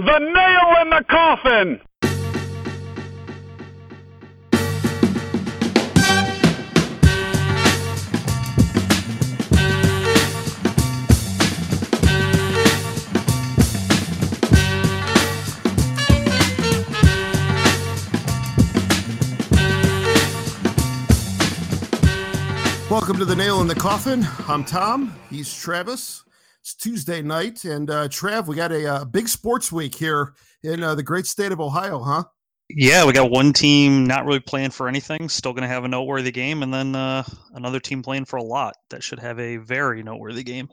The nail in the coffin! Welcome to the Nail in the Coffin. I'm Tom. He's Travis. It's Tuesday night, and uh, Trav, we got a, uh big sports week here in uh, the great state of Ohio, huh? Yeah, we got one team not really playing for anything, still going to have a noteworthy game, and then uh, another team playing for a lot that should have a very noteworthy game.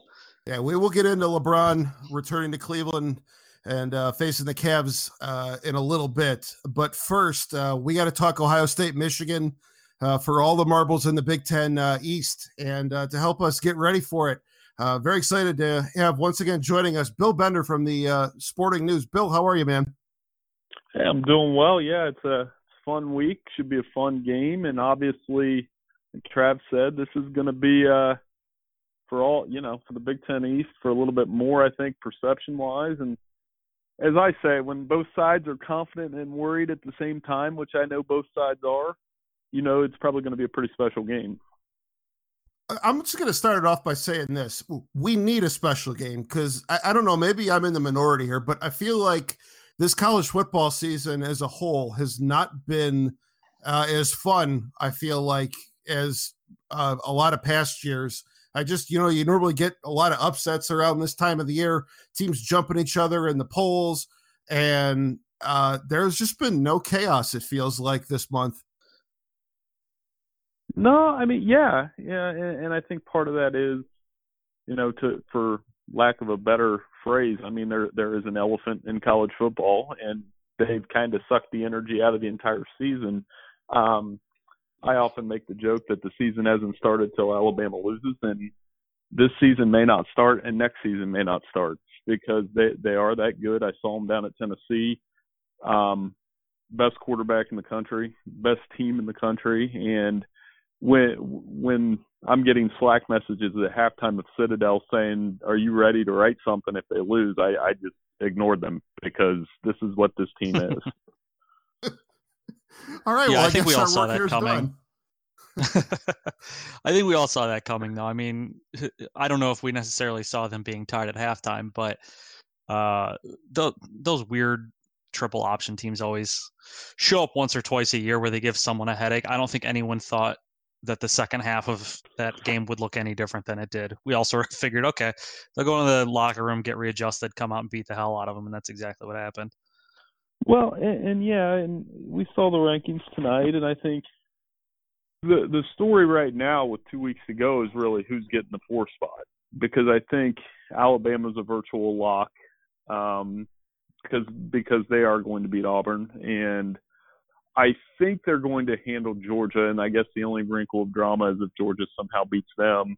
Yeah, we will get into LeBron returning to Cleveland and uh, facing the Cavs uh, in a little bit. But first, uh, we got to talk Ohio State, Michigan uh, for all the marbles in the Big Ten uh, East. And uh, to help us get ready for it, uh, very excited to have once again joining us Bill Bender from the uh, Sporting News. Bill, how are you, man? Hey, I'm doing well. Yeah, it's a fun week. Should be a fun game, and obviously, like Trav said, this is going to be uh, for all you know for the Big Ten East for a little bit more. I think perception wise, and as I say, when both sides are confident and worried at the same time, which I know both sides are, you know it's probably going to be a pretty special game. I'm just going to start it off by saying this. We need a special game because I, I don't know, maybe I'm in the minority here, but I feel like this college football season as a whole has not been uh, as fun, I feel like, as uh, a lot of past years. I just, you know, you normally get a lot of upsets around this time of the year, teams jumping each other in the polls, and uh, there's just been no chaos, it feels like this month. No, I mean, yeah, yeah, and, and I think part of that is, you know, to for lack of a better phrase, I mean, there there is an elephant in college football, and they've kind of sucked the energy out of the entire season. Um, I often make the joke that the season hasn't started till Alabama loses, and this season may not start, and next season may not start because they they are that good. I saw them down at Tennessee. Um, best quarterback in the country, best team in the country, and when when I'm getting Slack messages at halftime of Citadel saying, "Are you ready to write something if they lose?" I, I just ignored them because this is what this team is. All right, Yeah, well, I I, think we all saw that coming. I think we all saw that coming, though. I mean, I don't know if we necessarily saw them being tied at halftime, but uh, th- those weird triple option teams always show up once or twice a year where they give someone a headache. I don't think anyone thought that the second half of that game would look any different than it did. We of figured, okay, they'll go into the locker room, get readjusted, come out and beat the hell out of them, and that's exactly what happened. Well, and, and yeah, and we saw the rankings tonight, and I think the the story right now with two weeks to go is really who's getting the four spot because I think Alabama's a virtual lock um, because because they are going to beat Auburn, and I think they're going to handle Georgia, and I guess the only wrinkle of drama is if Georgia somehow beats them.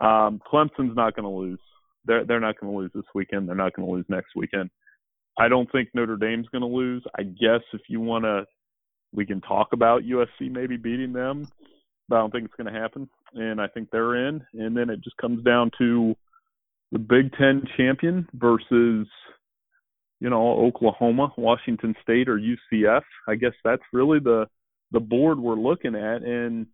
Um, Clemson's not going to lose. They're they're not going to lose this weekend. They're not going to lose next weekend. I don't think Notre Dame's going to lose. I guess if you want to, we can talk about USC maybe beating them, but I don't think it's going to happen. And I think they're in. And then it just comes down to the Big Ten champion versus, you know, Oklahoma, Washington State, or UCF. I guess that's really the the board we're looking at. And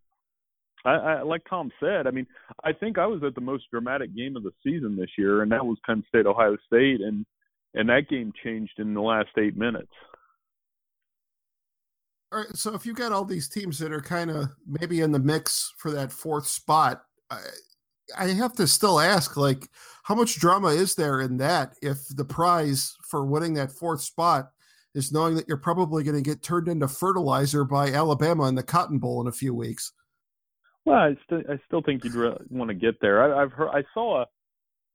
I, I like Tom said, I mean, I think I was at the most dramatic game of the season this year, and that was Penn State Ohio State, and and that game changed in the last eight minutes. All right, so if you got all these teams that are kind of maybe in the mix for that fourth spot, I have to still ask, like, how much drama is there in that if the prize for winning that fourth spot is knowing that you're probably going to get turned into fertilizer by Alabama in the Cotton Bowl in a few weeks? Well, I still I still think you'd re- want to get there. I, I've heard I saw a,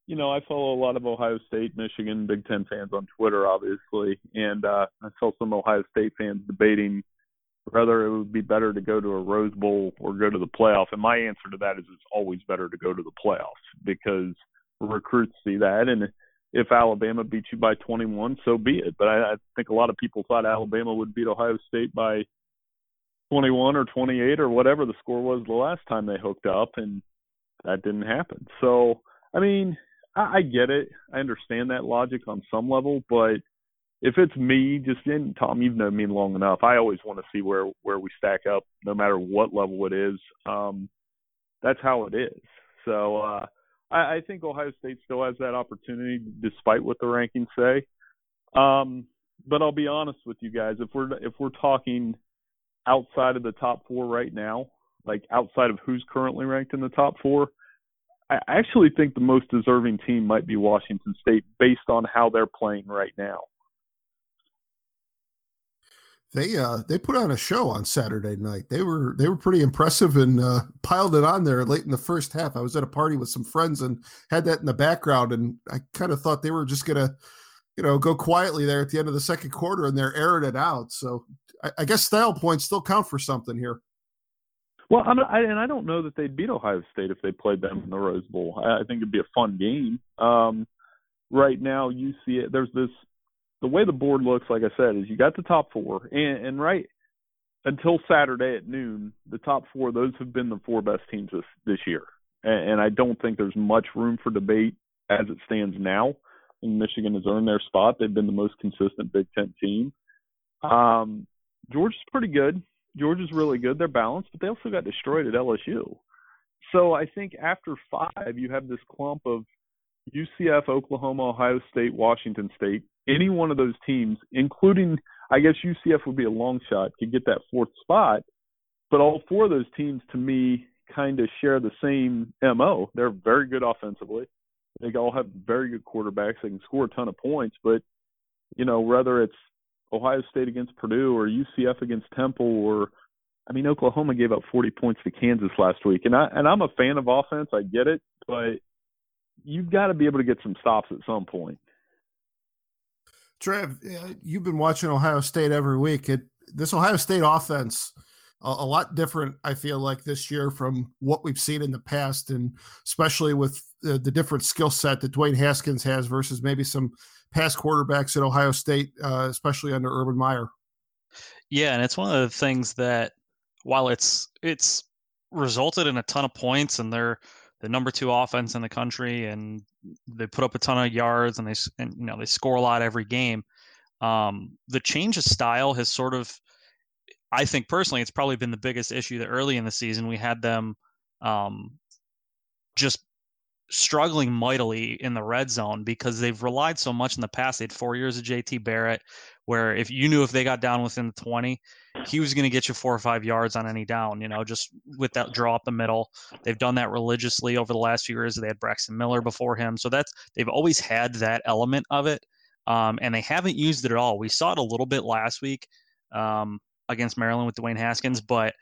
you know, I follow a lot of Ohio State, Michigan, Big Ten fans on Twitter, obviously, and uh, I saw some Ohio State fans debating whether it would be better to go to a Rose Bowl or go to the playoff. And my answer to that is it's always better to go to the playoffs because recruits see that, and if Alabama beats you by 21, so be it. But I, I think a lot of people thought Alabama would beat Ohio State by 21 or 28 or whatever the score was the last time they hooked up, and that didn't happen. So, I mean, I, I get it. I understand that logic on some level, but if it's me, just in Tom, you've known me long enough. I always want to see where where we stack up, no matter what level it is. Um, that's how it is. So uh, I, I think Ohio State still has that opportunity, despite what the rankings say. Um, but I'll be honest with you guys. If we're if we're talking outside of the top four right now, like outside of who's currently ranked in the top four, I actually think the most deserving team might be Washington State based on how they're playing right now. They uh they put on a show on Saturday night. They were they were pretty impressive and uh, piled it on there late in the first half. I was at a party with some friends and had that in the background, and I kind of thought they were just gonna, you know, go quietly there at the end of the second quarter, and they're airing it out. So I, I guess style points still count for something here. Well, I'm I, and I don't know that they'd beat Ohio State if they played them in the Rose Bowl. I, I think it'd be a fun game. Um, right now, you see it. There's this the way the board looks, like I said, is you got the top four, and, and right until Saturday at noon, the top four those have been the four best teams this this year, and, and I don't think there's much room for debate as it stands now. And Michigan has earned their spot; they've been the most consistent Big Ten team. Um, Georgia's pretty good. Georgia's really good. They're balanced, but they also got destroyed at LSU. So I think after five, you have this clump of UCF, Oklahoma, Ohio State, Washington State. Any one of those teams, including I guess UCF would be a long shot, could get that fourth spot. But all four of those teams, to me, kind of share the same mo. They're very good offensively. They all have very good quarterbacks. They can score a ton of points. But you know, whether it's Ohio State against Purdue or UCF against Temple or I mean Oklahoma gave up 40 points to Kansas last week. And I and I'm a fan of offense, I get it, but you've got to be able to get some stops at some point. Trev, you've been watching Ohio State every week. It this Ohio State offense a, a, lot different. I feel like this year from what we've seen in the past, and especially with the, the different skill set that Dwayne Haskins has versus maybe some past quarterbacks at Ohio State, uh, especially under Urban Meyer. Yeah, and it's one of the things that while it's it's resulted in a ton of points, and they're the number two offense in the country, and they put up a ton of yards, and they and you know they score a lot every game. Um, the change of style has sort of, I think personally, it's probably been the biggest issue that early in the season we had them um, just struggling mightily in the red zone because they've relied so much in the past. They had four years of JT Barrett, where if you knew if they got down within the 20, he was going to get you four or five yards on any down, you know, just with that draw up the middle. They've done that religiously over the last few years. They had Braxton Miller before him. So that's, they've always had that element of it. Um, and they haven't used it at all. We saw it a little bit last week um, against Maryland with Dwayne Haskins, but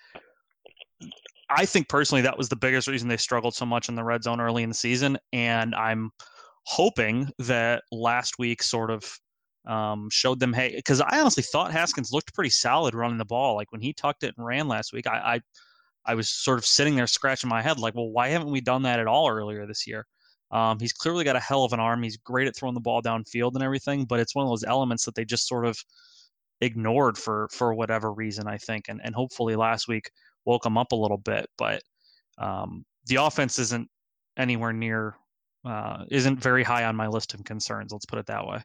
I think personally that was the biggest reason they struggled so much in the red zone early in the season. And I'm hoping that last week sort of um, showed them hey because I honestly thought Haskins looked pretty solid running the ball. Like when he tucked it and ran last week, I, I I was sort of sitting there scratching my head like, well, why haven't we done that at all earlier this year? Um, he's clearly got a hell of an arm. He's great at throwing the ball downfield and everything, but it's one of those elements that they just sort of ignored for for whatever reason, I think. And and hopefully last week woke him up a little bit. But um, the offense isn't anywhere near uh, isn't very high on my list of concerns. Let's put it that way.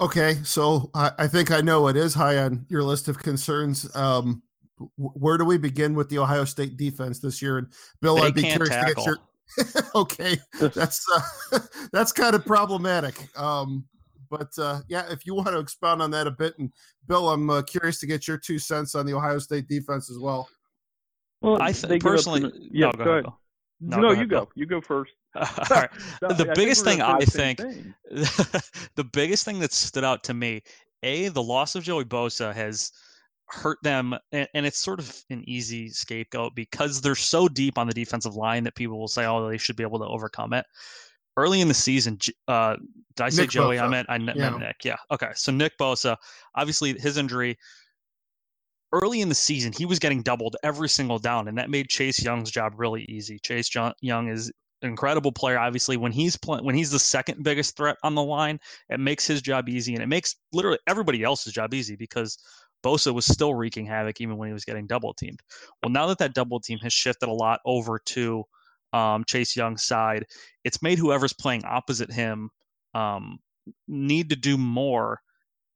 Okay, so I, I, think I know it is high on your list of concerns. Um, where do we begin with the Ohio State defense this year? And Bill, they I'd be curious tackle. to get your. okay, that's uh, that's kind of problematic. Um, but uh, yeah, if you want to expound on that a bit, and Bill, I'm uh, curious to get your two cents on the Ohio State defense as well. Well, I th- personally, yeah, no, go, go ahead. ahead. No, no go you ahead, go. Bill. You go first. All right. the I biggest thing I think, thing. the biggest thing that stood out to me, a the loss of Joey Bosa has hurt them, and, and, it's sort of an easy scapegoat because they're so deep on the defensive line that people will say, "Oh, they should be able to overcome it." Early in the season, uh, did I say Nick Joey? Bosa. I meant I meant yeah. Nick. Yeah. Okay. So Nick Bosa, obviously his injury early in the season, he was getting doubled every single down, and that made Chase Young's job really easy. Chase Young is an incredible player. Obviously, when he's when he's the second biggest threat on the line, it makes his job easy, and it makes literally everybody else's job easy because Bosa was still wreaking havoc even when he was getting double teamed. Well, now that that double team has shifted a lot over to um, Chase Young's side, it's made whoever's playing opposite him um, need to do more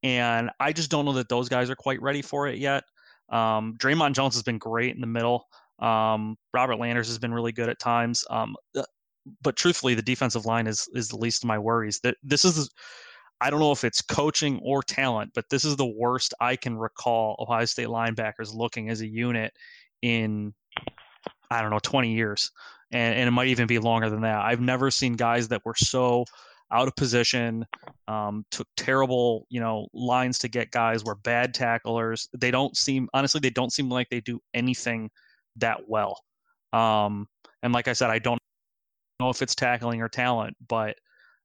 and I just don't know that those guys are quite ready for it yet. Um, Dre'Mont Jones has been great in the middle. Um, Robert Landers has been really good at times. Um, uh, but truthfully, the defensive line is is the least of my worries. That this is, I don't know if it's coaching or talent, but this is the worst I can recall Ohio State linebackers looking as a unit in, I don't know, 20 years, and and it might even be longer than that. I've never seen guys that were so out of position, um, took terrible, you know, lines to get guys, were bad tacklers. They don't seem, honestly, they don't seem like they do anything that well. Um, and like I said, I don't know if it's tackling or talent, but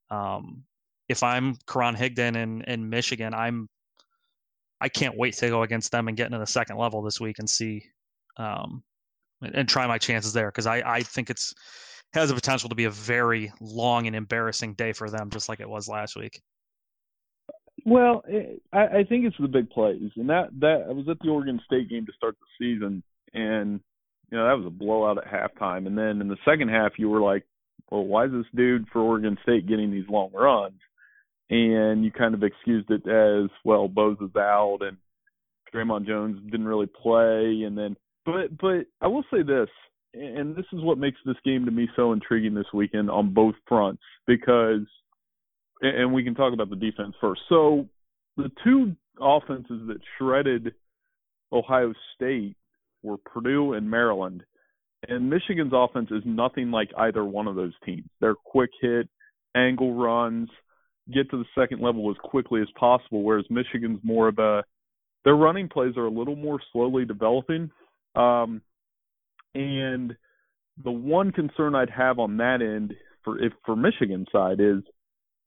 um, if I'm Karan Higdon in, in Michigan, I'm I can't wait to go against them and get into the second level this week and see um, and try my chances there because I, I think it's has the potential to be a very long and embarrassing day for them, just like it was last week. Well, it, I, I think it's the big plays, and that that I was at the Oregon State game to start the season, and you know that was a blowout at halftime, and then in the second half you were like, well, why is this dude for Oregon State getting these long runs? And you kind of excused it as well, Bose is out, and Dre'Mont Jones didn't really play, and then but but I will say this, and this is what makes this game to me so intriguing this weekend on both fronts because and we can talk about the defense first. So the two offenses that shredded Ohio State were Purdue and Maryland. And Michigan's offense is nothing like either one of those teams. They're quick hit, angle runs, get to the second level as quickly as possible, whereas Michigan's more of a their running plays are a little more slowly developing. Um, and the one concern I'd have on that end for if for Michigan side is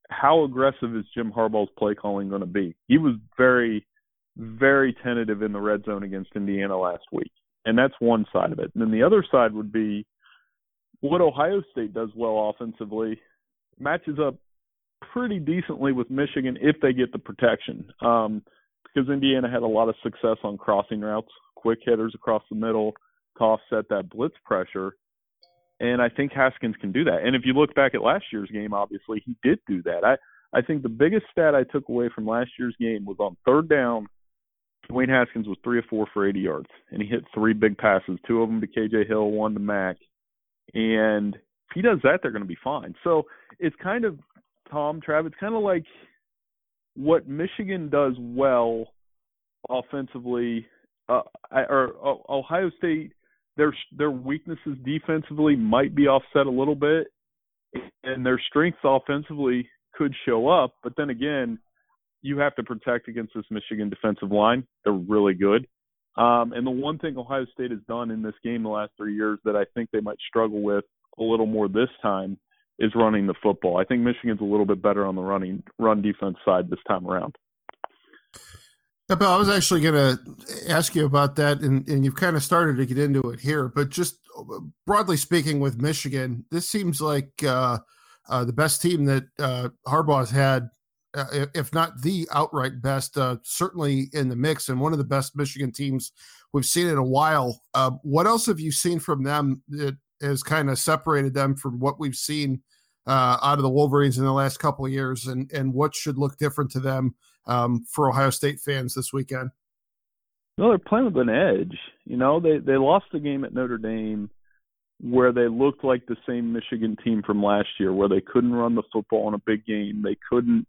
how aggressive is Jim Harbaugh's play calling going to be? He was very, very tentative in the red zone against Indiana last week, and that's one side of it. And then the other side would be what Ohio State does well offensively matches up pretty decently with Michigan if they get the protection. Um, because Indiana had a lot of success on crossing routes, quick hitters across the middle, to offset that blitz pressure. And I think Haskins can do that. And if you look back at last year's game, obviously he did do that. I I think the biggest stat I took away from last year's game was on third down, Dwayne Haskins was three or four for 80 yards, and he hit three big passes, two of them to KJ Hill, one to Mack. And if he does that, they're going to be fine. So it's kind of Tom Trav. It's kind of like what Michigan does well offensively, uh, or uh, Ohio State their their weaknesses defensively might be offset a little bit, and their strengths offensively could show up. But then again, you have to protect against this Michigan defensive line. They're really good. Um, and the one thing Ohio State has done in this game the last three years that I think they might struggle with a little more this time is running the football. I think Michigan's a little bit better on the running run defense side this time around. Yeah, Bill, I was actually going to ask you about that, and, and you've kind of started to get into it here. But just uh, broadly speaking, with Michigan, this seems like uh, uh, the best team that uh, Harbaugh's had, uh, if not the outright best, uh, certainly in the mix, and one of the best Michigan teams we've seen in a while. what else have you seen from them that has kind of separated them from what we've seen out of the Wolverines in the last couple of years, and and what should look different to them? Um, for Ohio State fans this weekend? No, they're playing with an edge. You know, they they lost the game at Notre Dame where they looked like the same Michigan team from last year, where they couldn't run the football in a big game. They couldn't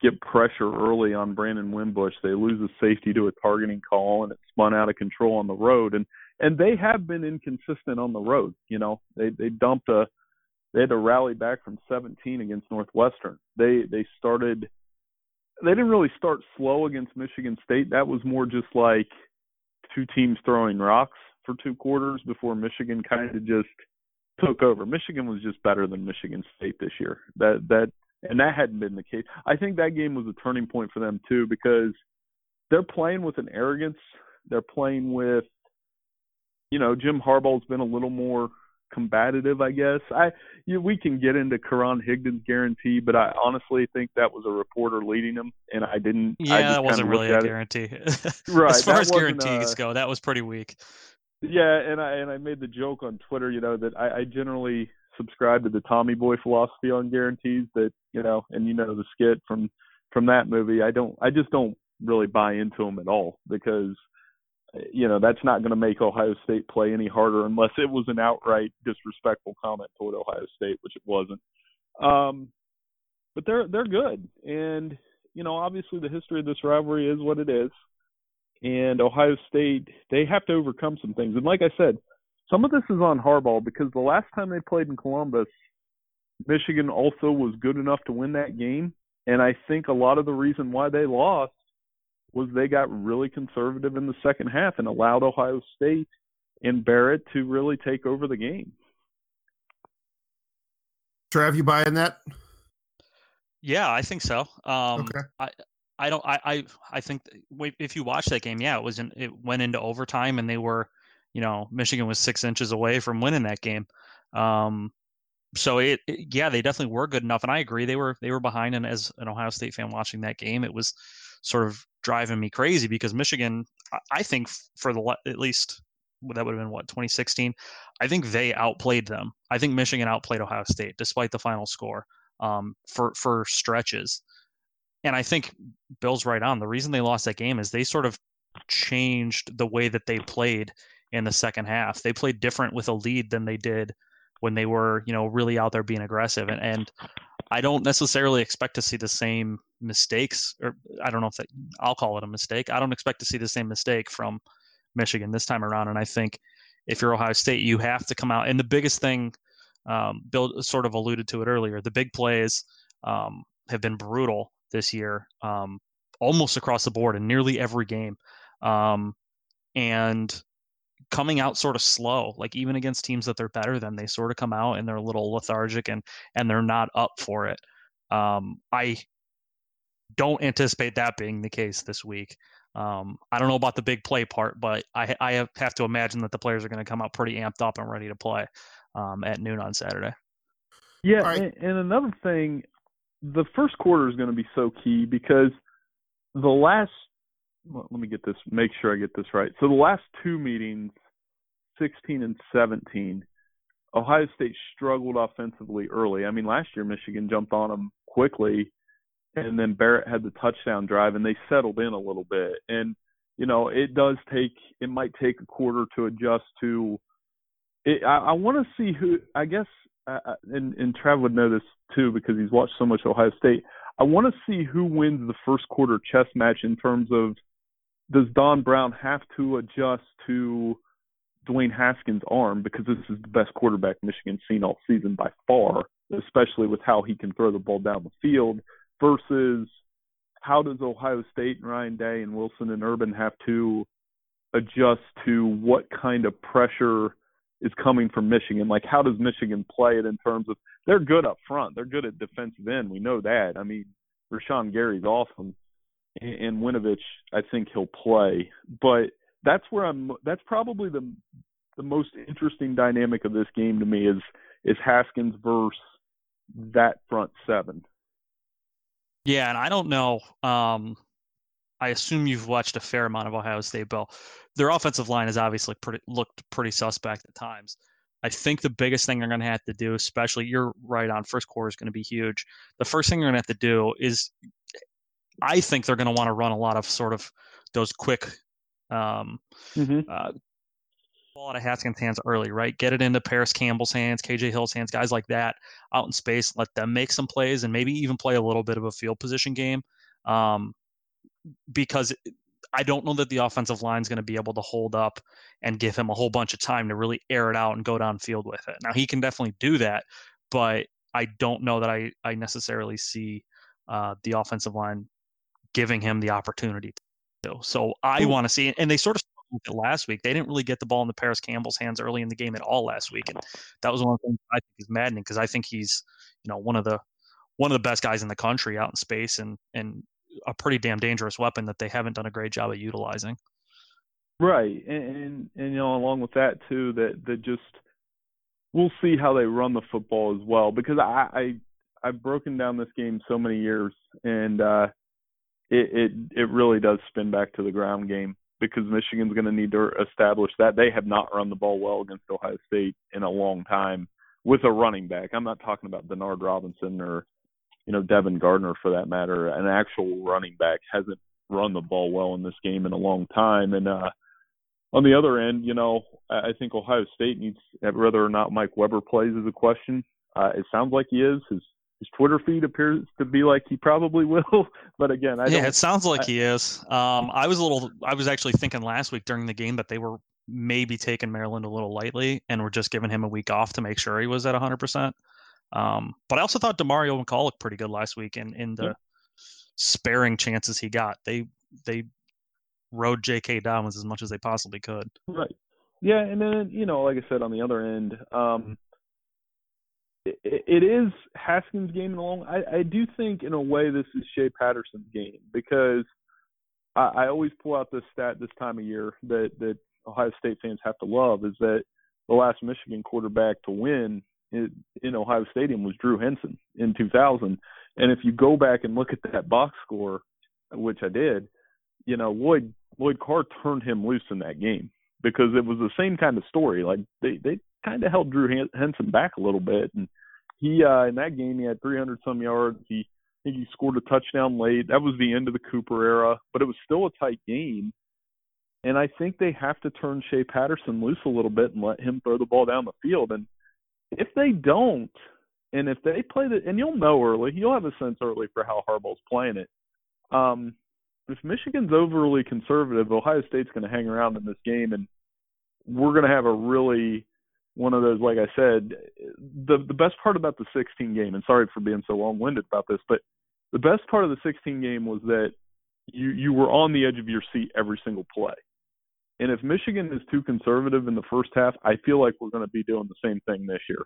get pressure early on Brandon Wimbush. They lose a safety to a targeting call, and it spun out of control on the road. And and they have been inconsistent on the road. You know, they they dumped a they had to rally back from 17 against Northwestern. They they started they didn't really start slow against Michigan State. That was more just like two teams throwing rocks for two quarters before Michigan kind of just took over. Michigan was just better than Michigan State this year. That that and that hadn't been the case. I think that game was a turning point for them too because they're playing with an arrogance. They're playing with you know, Jim Harbaugh's been a little more combative, I guess. I you, we can get into Karan Higdon's guarantee, but I honestly think that was a reporter leading him, and I didn't. Yeah, I that wasn't really a guarantee. right, as far as guarantees uh, go, that was pretty weak. Yeah, and I and I made the joke on Twitter, you know, that I, I generally subscribe to the Tommy Boy philosophy on guarantees. That you know, and you know the skit from from that movie. I don't. I just don't really buy into them at all because you know that's not going to make Ohio State play any harder unless it was an outright disrespectful comment toward Ohio State, which it wasn't. Um, but they're they're good, and you know obviously the history of this rivalry is what it is, and Ohio State they have to overcome some things. And like I said, some of this is on Harbaugh because the last time they played in Columbus, Michigan also was good enough to win that game, and I think a lot of the reason why they lost was they got really conservative in the second half and allowed Ohio State and Barrett to really take over the game. Trav, you buying that? Yeah, I think so. Um, okay. I I don't I I I think if you watch that game, yeah, it was in, it went into overtime and they were, you know, Michigan was six inches away from winning that game. Um, so it, it, yeah they definitely were good enough and i agree they were they were behind and as an ohio state fan watching that game it was sort of driving me crazy because michigan i think for the at least that would have been what 2016 i think they outplayed them. I think michigan outplayed ohio state despite the final score um, for for stretches. And i think bill's right on. The reason they lost that game is they sort of changed the way that they played in the second half. They played different with a lead than they did when they were, you know, really out there being aggressive. And, and I don't necessarily expect to see the same mistakes, or I don't know if that, I'll call it a mistake. I don't expect to see the same mistake from Michigan this time around. And I think if you're Ohio State, you have to come out. And the biggest thing, um, Bill sort of alluded to it earlier, the big plays um, have been brutal this year, um, almost across the board in nearly every game. Um, and coming out sort of slow like even against teams that they're better than they sort of come out and they're a little lethargic and and they're not up for it um, i don't anticipate that being the case this week um, i don't know about the big play part but i i have to imagine that the players are going to come out pretty amped up and ready to play um, at noon on saturday yeah right. and, and another thing the first quarter is going to be so key because the last well, let me get this, make sure I get this right. So the last two meetings, 16 and 17, Ohio State struggled offensively early. I mean, last year Michigan jumped on them quickly, and then Barrett had the touchdown drive, and they settled in a little bit. And you know, it does take, it might take a quarter to adjust to. It, I, I want to see who. I guess, uh, and and Trav would know this too because he's watched so much Ohio State. I want to see who wins the first quarter chess match in terms of does Don Brown have to adjust to Dwayne Haskins' arm because this is the best quarterback Michigan's seen all season by far, especially with how he can throw the ball down the field versus how does Ohio State and Ryan Day and Wilson and Urban have to adjust to what kind of pressure is coming from Michigan? Like how does Michigan play it in terms of they're good up front. They're good at defensive end. We know that. I mean, Rashan Gary's awesome and Winovich, I think he'll play. But that's where I'm. That's probably the the most interesting dynamic of this game to me is is Haskins versus that front seven. Yeah, and I don't know. Um, I assume you've watched a fair amount of Ohio State, Bill. Their offensive line has obviously pretty, looked pretty suspect at times. I think the biggest thing they're going to have to do, especially you're right on first quarter, is going to be huge. The first thing they're going to have to do is I think they're going to want to run a lot of sort of those quick um, mm-hmm. uh, ball out of Haskins' hands early, right? Get it into Parris Campbell's hands, KJ Hill's hands, guys like that out in space. Let them make some plays and maybe even play a little bit of a field position game. Um, because I don't know that the offensive line is going to be able to hold up and give him a whole bunch of time to really air it out and go downfield with it. Now he can definitely do that, but I don't know that I I necessarily see uh, the offensive line giving him the opportunity to. So I want to see it. And they sort of it last week. They didn't really get the ball in the Parris Campbell's hands early in the game at all last week, and that was one of the things I think is maddening because I think he's, you know, one of the one of the best guys in the country out in space and and a pretty damn dangerous weapon that they haven't done a great job of utilizing. Right, and and, and you know, along with that too, that that just we'll see how they run the football as well because I, I I've broken down this game so many years and. uh it it it really does spin back to the ground game because Michigan's going to need to establish that they have not run the ball well against Ohio State in a long time with a running back. I'm not talking about Denard Robinson or you know, Devin Gardner for that matter, an actual running back hasn't run the ball well in this game in a long time. And uh, on the other end, you know, I think Ohio State needs whether or not Mike Weber plays is a question. Uh, it sounds like he is. His his Twitter feed appears to be like he probably will, but again, I yeah, it sounds like I, he is. Um, I was a little, I was actually thinking last week during the game that they were maybe taking Maryland a little lightly and were just giving him a week off to make sure he was at 100. Um, percent But I also thought Demario McCall looked pretty good last week in in the yeah. sparing chances he got. They they rode J.K. down as much as they possibly could. Right. Yeah, and then you know, like I said, on the other end, um, it, it is Haskins' game in the long. I, I do think, in a way, this is Shea Patterson's game because I, I always pull out this stat this time of year that that Ohio State fans have to love is that the last Michigan quarterback to win in, in Ohio Stadium was Drew Henson in 2000. And if you go back and look at that box score, which I did, you know, Lloyd Lloyd Carr turned him loose in that game because it was the same kind of story. Like they they kind of held Drew Henson back a little bit, and he uh in that game he had 300 some yards. He I think he scored a touchdown late. That was the end of the Cooper era, but it was still a tight game. And I think they have to turn Shea Patterson loose a little bit and let him throw the ball down the field. And if they don't, and if they play the, and you'll know early, you'll have a sense early for how Harbaugh's playing it. Um, if Michigan's overly conservative, Ohio State's going to hang around in this game, and we're going to have a really one of those. Like I said, the the best part about the 16 game, and sorry for being so long-winded about this, but the best part of the 16 game was that you you were on the edge of your seat every single play. And if Michigan is too conservative in the first half, I feel like we're going to be doing the same thing this year.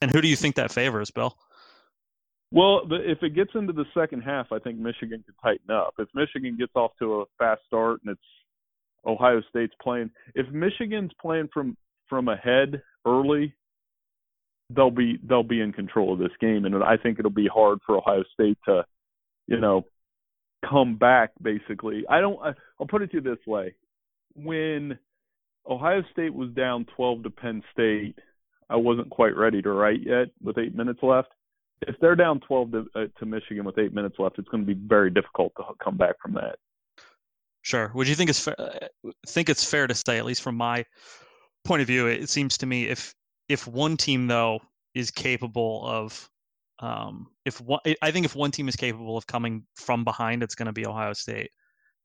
And who do you think that favors, Bill? Well, the, if it gets into the second half, I think Michigan could tighten up. If Michigan gets off to a fast start and it's Ohio State's playing, if Michigan's playing from from ahead early, they'll be they'll be in control of this game, and I think it'll be hard for Ohio State to, you know, come back. Basically, I don't. I, I'll put it to you this way: when Ohio State was down 12 to Penn State, I wasn't quite ready to write yet with eight minutes left if they're down 12 to, uh, to Michigan with eight minutes left, it's going to be very difficult to come back from that. Sure. Would you think it's fa- uh, think it's fair to say, at least from my point of view, it seems to me if if one team though is capable of um, if one, I think if one team is capable of coming from behind, it's going to be Ohio State.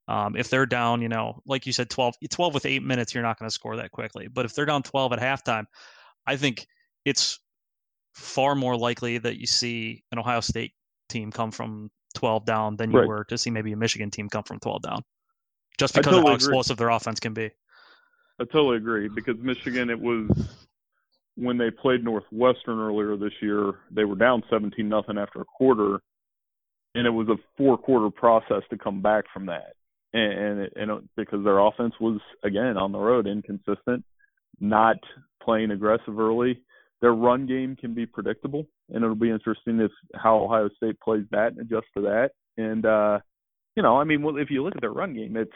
Um, if they're down, you know, like you said, 12, 12 with eight minutes, you're not going to score that quickly. But if they're down 12 at halftime, I think it's far more likely that you see an Ohio State team come from 12 down than you right. were to see maybe a Michigan team come from 12 down, just because totally of how explosive their offense can be. I totally agree because Michigan, it was when they played Northwestern earlier this year, they were down 17 nothing after a quarter, and it was a four quarter process to come back from that. And and, it, and it, because their offense was again on the road inconsistent, not playing aggressive early, their run game can be predictable, and it'll be interesting if how Ohio State plays that and adjusts to that. And uh, you know, I mean, well, if you look at their run game, it's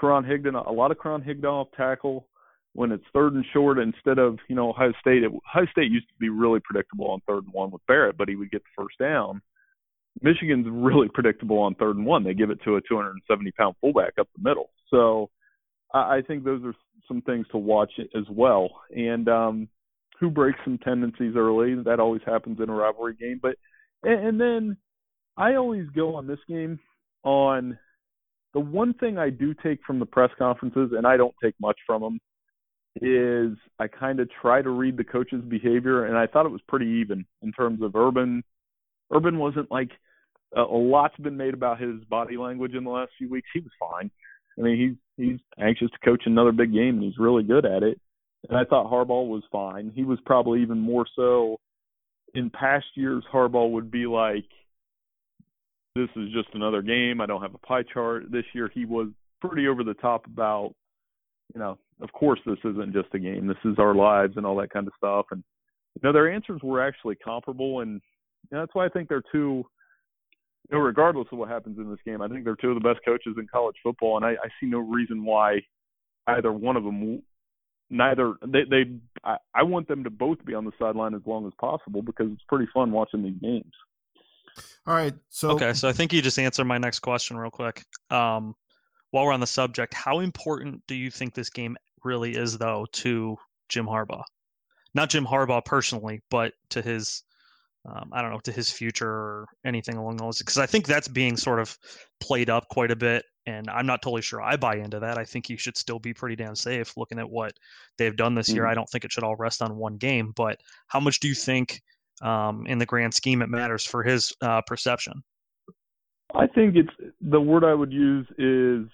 Karan Higdon, a lot of Karan Higdon off tackle. When it's third and short, instead of you know Ohio State, it, Ohio State used to be really predictable on third and one with Barrett, but he would get the first down. Michigan's really predictable on third and one. They give it to a 270 pound fullback up the middle. So I, I think those are some things to watch as well. And um, who breaks some tendencies early. That always happens in a rivalry game. But and, and then I always go on this game on the one thing I do take from the press conferences, and I don't take much from them, is I kind of try to read the coach's behavior, and I thought it was pretty even in terms of Urban. Urban wasn't like a, a lot's been made about his body language in the last few weeks. He was fine. I mean, he's he's anxious to coach another big game, and he's really good at it. And I thought Harbaugh was fine. He was probably even more so in past years. Harbaugh would be like, "This is just another game. I don't have a pie chart." This year, he was pretty over the top about, you know, of course this isn't just a game. This is our lives and all that kind of stuff. And you know, their answers were actually comparable, and you know, that's why I think they're two. You know, regardless of what happens in this game, I think they're two of the best coaches in college football, and I, I see no reason why either one of them neither they they I, I want them to both be on the sideline as long as possible because it's pretty fun watching these games. All right. So okay, so I think you just answered my next question real quick. Um, while we're on the subject, how important do you think this game really is, though, to Jim Harbaugh? Not Jim Harbaugh personally, but to his, um, I don't know, to his future or anything along those. Because I think that's being sort of played up quite a bit, and I'm not totally sure I buy into that. I think you should still be pretty damn safe looking at what they've done this mm-hmm. year. I don't think it should all rest on one game, but how much do you think, um, in the grand scheme, it matters for his uh, perception? I think it's the word I would use is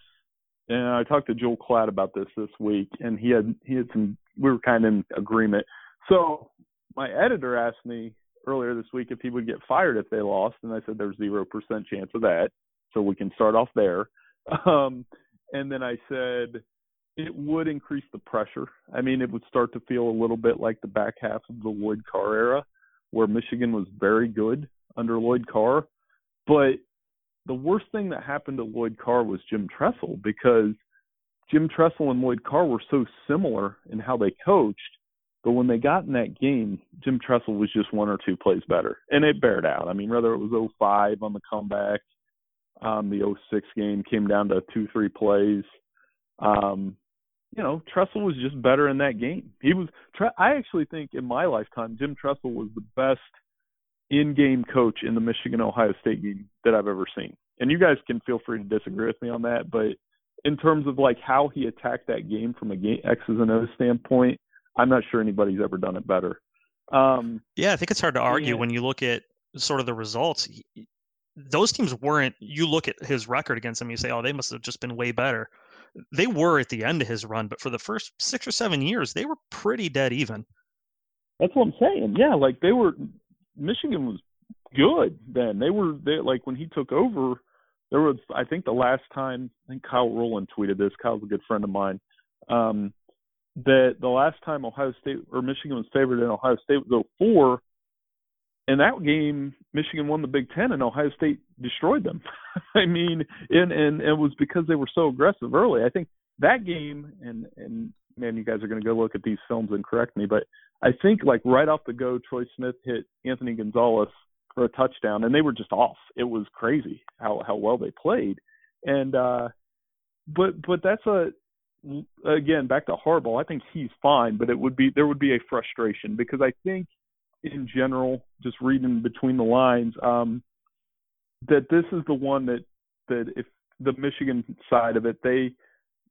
and I talked to Joel Klatt about this this week, and he had he had some we were kind of in agreement. So my editor asked me earlier this week if he would get fired if they lost, and I said there's zero percent chance of that, so we can start off there. Um, and then I said it would increase the pressure. I mean, it would start to feel a little bit like the back half of the Lloyd Carr era, where Michigan was very good under Lloyd Carr, but the worst thing that happened to Lloyd Carr was Jim Tressel because Jim Tressel and Lloyd Carr were so similar in how they coached. But when they got in that game, Jim Tressel was just one or two plays better, and it bared out. I mean, whether it was 05 on the comeback, um, the 06 game came down to two, three plays. Um, you know, Tressel was just better in that game. He was. I actually think in my lifetime, Jim Tressel was the best in-game coach in the Michigan Ohio State game that I've ever seen. And you guys can feel free to disagree with me on that, but in terms of like how he attacked that game from a game X's and O's standpoint, I'm not sure anybody's ever done it better. Um, yeah, I think it's hard to argue when you look at sort of the results. Those teams weren't. You look at his record against them, you say, "Oh, they must have just been way better." They were at the end of his run, but for the first six or seven years, they were pretty dead even. That's what I'm saying. Yeah, like they were Michigan was good then. They were they like when he took over. There was I think the last time I think Kyle Rowland tweeted this. Kyle's a good friend of mine. Um, that the last time Ohio State or Michigan was favored in Ohio State was 04. In that game, Michigan won the Big Ten, and Ohio State destroyed them. I mean, and, and it was because they were so aggressive early. I think that game, and and man, you guys are going to go look at these films and correct me, but I think like right off the go, Troy Smith hit Anthony Gonzalez for a touchdown, and they were just off. It was crazy how how well they played, and uh, but but that's a again back to Harbaugh. I think he's fine, but it would be there would be a frustration because I think in general, just reading between the lines, um, that this is the one that that if the Michigan side of it, they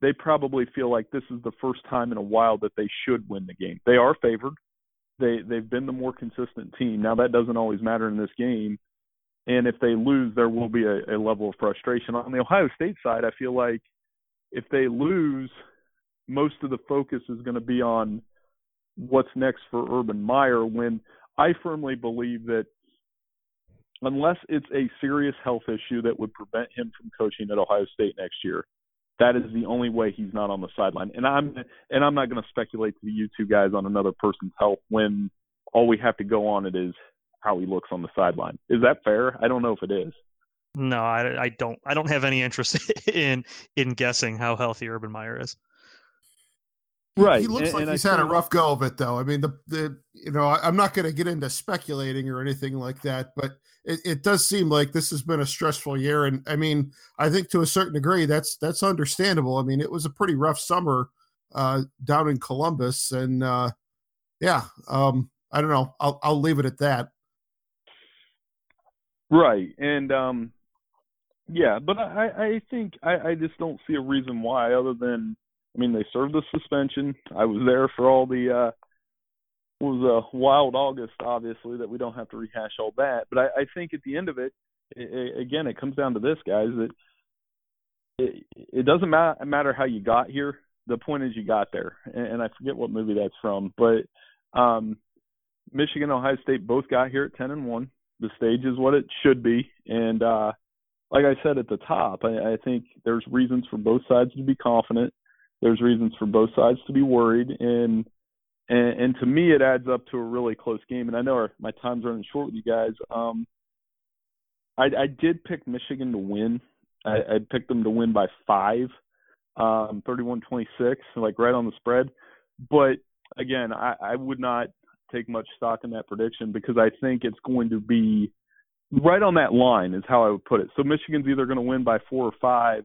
they probably feel like this is the first time in a while that they should win the game. They are favored. They they've been the more consistent team. Now that doesn't always matter in this game. And if they lose, there will be a, a level of frustration. On the Ohio State side, I feel like if they lose, most of the focus is going to be on what's next for Urban Meyer when I firmly believe that unless it's a serious health issue that would prevent him from coaching at Ohio State next year, that is the only way he's not on the sideline. And I'm and I'm not going to speculate to you two guys on another person's health when all we have to go on it is how he looks on the sideline. Is that fair? I don't know if it is. No, I, I don't. I don't have any interest in in guessing how healthy Urban Meyer is. Right. He looks and, like and he's I had a rough go of it, though. I mean, the the you know, I'm not going to get into speculating or anything like that, but it, it does seem like this has been a stressful year, and I mean, I think to a certain degree that's that's understandable. I mean, it was a pretty rough summer uh, down in Columbus, and uh, yeah, um, I don't know. I'll I'll leave it at that. Right, and um, yeah, but I I think I I just don't see a reason why other than I mean, they served the suspension. I was there for all the uh it was a wild August, obviously, that we don't have to rehash all that. But I, I think at the end of it, it, again, it comes down to this, guys. That it, it doesn't ma- matter how you got here. The point is you got there, and, and I forget what movie that's from, but um, Michigan, Ohio State both got here at ten and one. The stage is what it should be, and uh, like I said at the top, I, I think there's reasons for both sides to be confident there's reasons for both sides to be worried, and and, and to me, it adds up to a really close game. And I know our, my time's running short with you guys. Um, I, I did pick Michigan to win. I, I picked them to win by five, um, 31-26, like right on the spread. but again, I, I would not take much stock in that prediction because I think it's going to be right on that line is how I would put it. So Michigan's either going to win by four or five,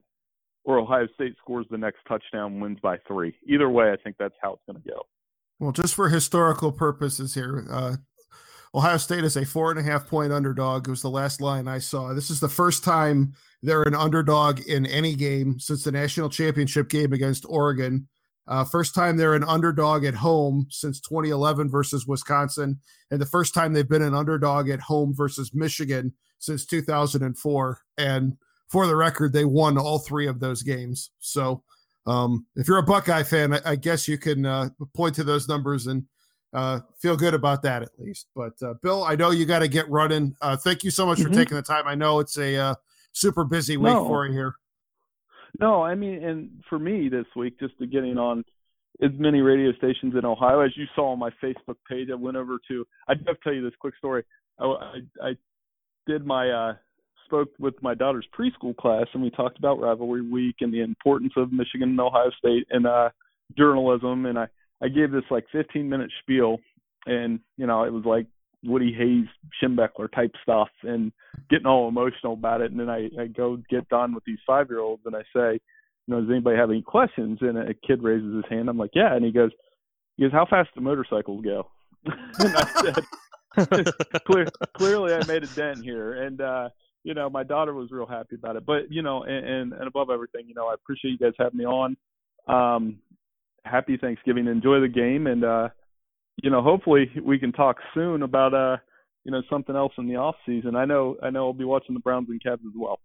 or Ohio State scores the next touchdown, wins by three. Either way, I think that's how it's going to go. Well, just for historical purposes here, uh, Ohio State is a four and a half point underdog. It was the last line I saw. This is the first time they're an underdog in any game since the national championship game against Oregon. Uh, first time they're an underdog at home since 2011 versus Wisconsin, and the first time they've been an underdog at home versus Michigan since 2004. And for the record, they won all three of those games. So um, if you're a Buckeye fan, I, I guess you can uh, point to those numbers and uh, feel good about that at least. But uh, Bill, I know you got to get running. Uh, thank you so much mm-hmm. for taking the time. I know it's a uh, super busy week no. for you here. No, I mean, and for me this week, just to getting on as many radio stations in Ohio as you saw on my Facebook page. I went over to. I have to tell you this quick story. I, I, I did my uh, spoke with my daughter's preschool class, and we talked about rivalry week and the importance of Michigan and Ohio State and uh, journalism. And I I gave this like 15 minute spiel, and you know it was like Woody Hayes, Schembechler type stuff, and getting all emotional about it. And then I, I go get done with these five year olds, and I say, you know, does anybody have any questions? And a kid raises his hand. I'm like, yeah. And he goes, he goes, how fast do motorcycles go? and I said, Clear, clearly I made a dent here. And, uh, you know, my daughter was real happy about it. But, you know, and, and, and above everything, you know, I appreciate you guys having me on. Um, happy Thanksgiving. Enjoy the game. And, uh, you know, hopefully we can talk soon about, uh, you know, something else in the off season. I know, I know I'll be watching the Browns and Cavs as well.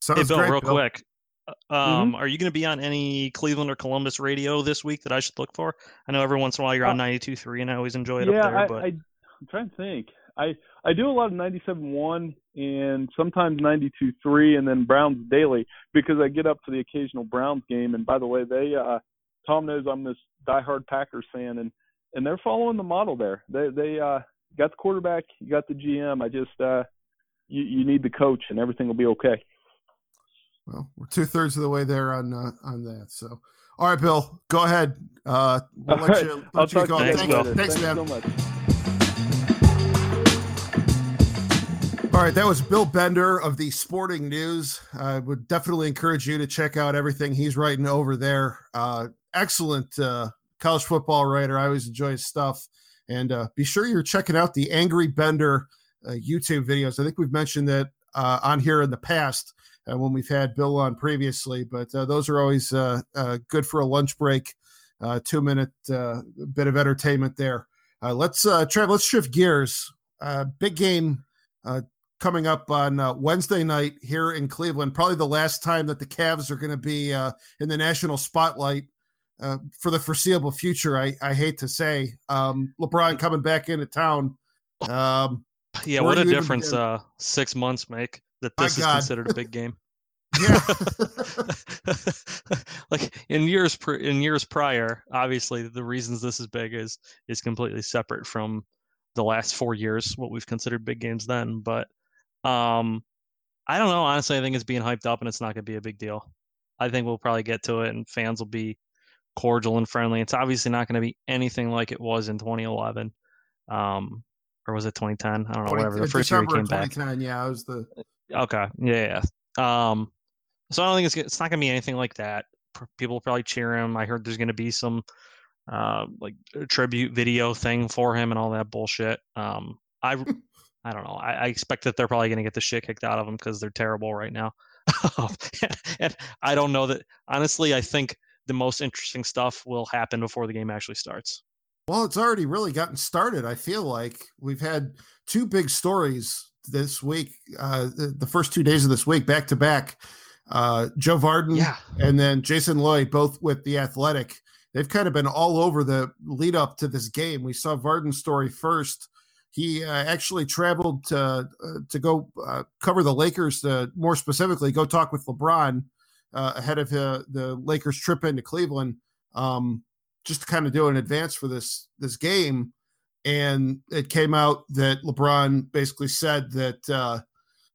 Sounds hey, Bill, great, real Bill. quick. Mm-hmm. Um, mm-hmm. Are you going to be on any Cleveland or Columbus radio this week that I should look for? I know every once in a while you're on uh, 92.3, and I always enjoy it yeah, up there. But I, I'm trying to think. I I do a lot of 97.1 and sometimes 92.3, and then Browns daily because I get up for the occasional Browns game. And by the way, they uh, Tom knows I'm this diehard Packers fan, and and they're following the model there. They they uh, got the quarterback, you got the GM. I just uh, you you need the coach, and everything will be okay. Well, we're two thirds of the way there on uh, on that. So, all right, Bill, go ahead. Uh, we'll let right. you, let you go. Thanks, Thanks, Thanks, man. so much. All right, that was Bill Bender of the Sporting News. I would definitely encourage you to check out everything he's writing over there. Uh, excellent uh, college football writer. I always enjoy his stuff. And uh, be sure you're checking out the Angry Bender uh, YouTube videos. I think we've mentioned that uh, on here in the past uh, when we've had Bill on previously. But uh, those are always uh, uh good for a lunch break, uh, two minute uh, bit of entertainment there. let's try. Let's shift gears. big game coming up on Wednesday night here in Cleveland. Probably the last time that the Cavs are going to be in the national spotlight. for the foreseeable future, I, I hate to say, um, LeBron coming back into town. Um, yeah, what a difference uh, six months make that this is considered a big game. Yeah. like in years pr- in years prior, obviously the reasons this is big is is completely separate from the last four years, what we've considered big games then. But um I don't know. Honestly, I think it's being hyped up and it's not gonna be a big deal. I think we'll probably get to it and fans will be cordial and friendly. It's obviously not gonna be anything like it was in twenty eleven. Um or was it 2010? I don't know, 20, whatever. The first December year he came back. Yeah, it was the. Okay, yeah, yeah. Um, so I don't think it's it's not gonna be anything like that. People will probably cheer him. I heard there's gonna be some uh, like tribute video thing for him and all that bullshit. Um, I I don't know. I, I expect that they're probably gonna get the shit kicked out of them because they're terrible right now. and I don't know that honestly. I think the most interesting stuff will happen before the game actually starts. Well, it's already really gotten started. I feel like we've had two big stories this week, uh, the, the first two days of this week, back to back. Uh, Joe Vardon yeah. and then Jason Lloyd, both with the Athletic. They've kind of been all over the lead up to this game. We saw Vardon's story first. He uh, actually traveled to uh, to go uh, cover the Lakers, to, more specifically, go talk with LeBron uh, ahead of the Lakers trip into Cleveland. Um, just to kind of do an advance for this this game, and it came out that LeBron basically said that uh,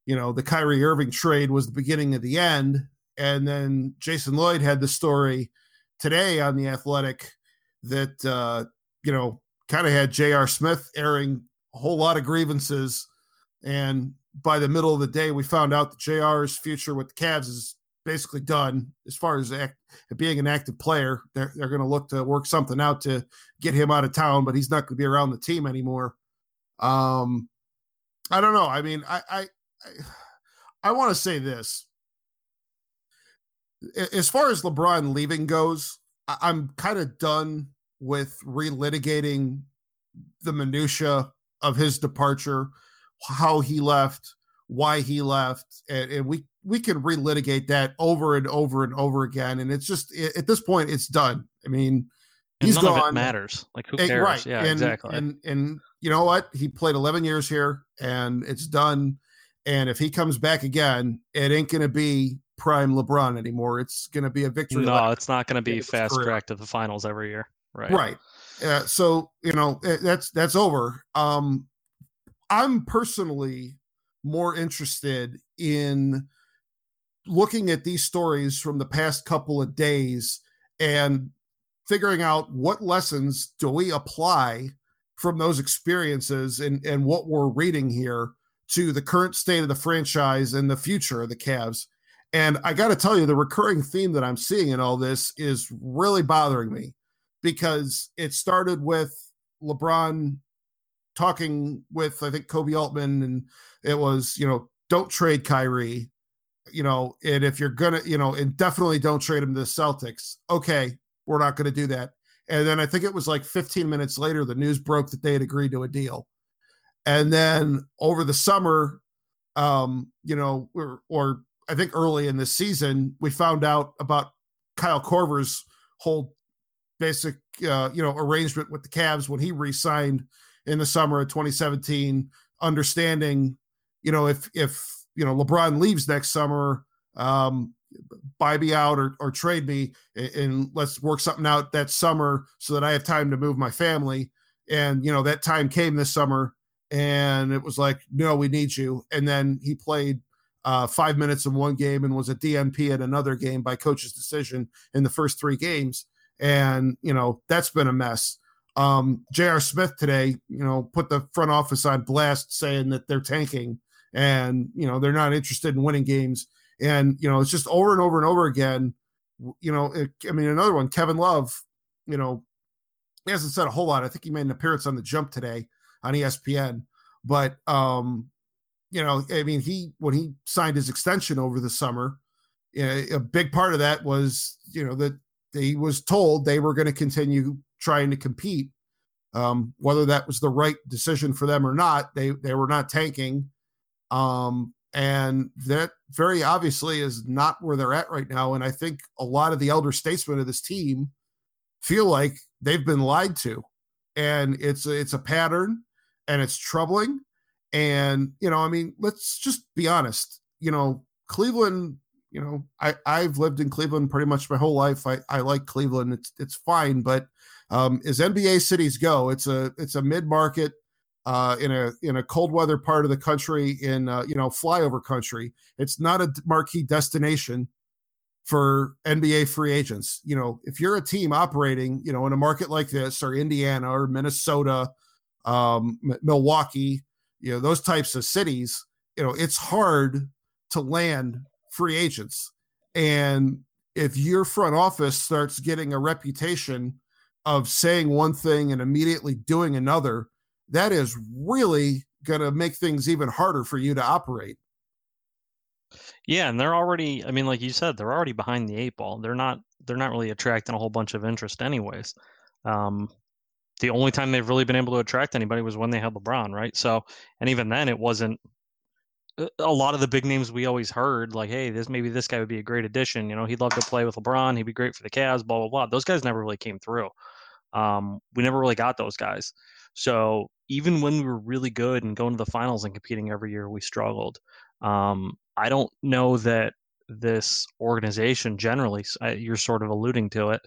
you know the Kyrie Irving trade was the beginning of the end, and then Jason Lloyd had the story today on the Athletic that uh, you know kind of had J.R. Smith airing a whole lot of grievances, and by the middle of the day, we found out that JR's future with the Cavs is basically done as far as act, being an active player. They're they're going to look to work something out to get him out of town, but he's not going to be around the team anymore. Um, I don't know. I mean, I I I, I want to say this. As far as LeBron leaving goes, I, I'm kind of done with relitigating the minutia of his departure, how he left, why he left, and, and we we can relitigate that over and over and over again. And it's just at this point, it's done. I mean, and he's none gone. Of it matters. Like who And- cares? right? Yeah, and, exactly. And and you know what? He played 11 years here, and it's done. And if he comes back again, it ain't going to be prime LeBron anymore. It's going to be a victory. no, lap. it's not going to be fast track to the finals every year. Right. right uh, so you know eh, that's that's over um i'm personally more interested in looking at these stories from the past couple of days and figuring out what lessons do we apply from those experiences and and what we're reading here to the current state of the franchise and the future of the Cavs. And I got to tell you, the recurring theme that I'm seeing in all this is really bothering me because it started with LeBron talking with, I think, Koby Altman, and it was, you know, don't trade Kyrie, you know, and if you're gonna, you know, and definitely don't trade him to the Celtics. Okay, we're not going to do that. And then I think it was like 15 minutes later, the news broke that they had agreed to a deal. And then over the summer, um, you know, or, or I think early in the season, we found out about Kyle Korver's whole basic, uh, you know, arrangement with the Cavs when he re-signed in the summer of 2017, understanding, you know, if if you know LeBron leaves next summer, um, buy me out or, or trade me, and, and let's work something out that summer so that I have time to move my family. And you know that time came this summer, and it was like, no, we need you. And then he played uh, five minutes in one game and was a DNP in another game by coach's decision in the first three games. And you know that's been a mess. Um, J.R. Smith today, you know, put the front office on blast, saying that they're tanking and you know they're not interested in winning games. And you know it's just over and over and over again. You know, it, I mean, another one, Kevin Love. You know, he hasn't said a whole lot. I think he made an appearance on the Jump today on ESPN, but um, you know, I mean, he when he signed his extension over the summer, a a big part of that was you know that he was told they were going to continue trying to compete. Um, whether that was the right decision for them or not, they they were not tanking, um, and that very obviously is not where they're at right now. And I think a lot of the elder statesmen of this team feel like they've been lied to, and it's it's a pattern, and it's troubling. And you know, I mean, let's just be honest. You know, Cleveland. You know, I I've lived in Cleveland pretty much my whole life. I I like Cleveland. It's it's fine, but um, as NBA cities go, it's a it's a mid market uh, in a in a cold weather part of the country in uh, you know flyover country. It's not a marquee destination for NBA free agents. You know, if you're a team operating, you know, in a market like this, or Indiana, or Minnesota, um, M- Milwaukee, you know, those types of cities, you know, it's hard to land free agents. And if your front office starts getting a reputation of saying one thing and immediately doing another, that is really going to make things even harder for you to operate. Yeah, and they're already I mean, like you said, they're already behind the eight ball. They're not they're not really attracting a whole bunch of interest anyways. Um the only time they've really been able to attract anybody was when they had LeBron, right? So and even then it wasn't a- a lot of the big names we always heard, like, hey, this maybe this guy would be a great addition. You know, he'd love to play with LeBron. He'd be great for the Cavs. Blah blah blah. Those guys never really came through. Um, we never really got those guys. So even when we were really good and going to the finals and competing every year, we struggled. Um, I don't know that this organization generally. You're sort of alluding to it.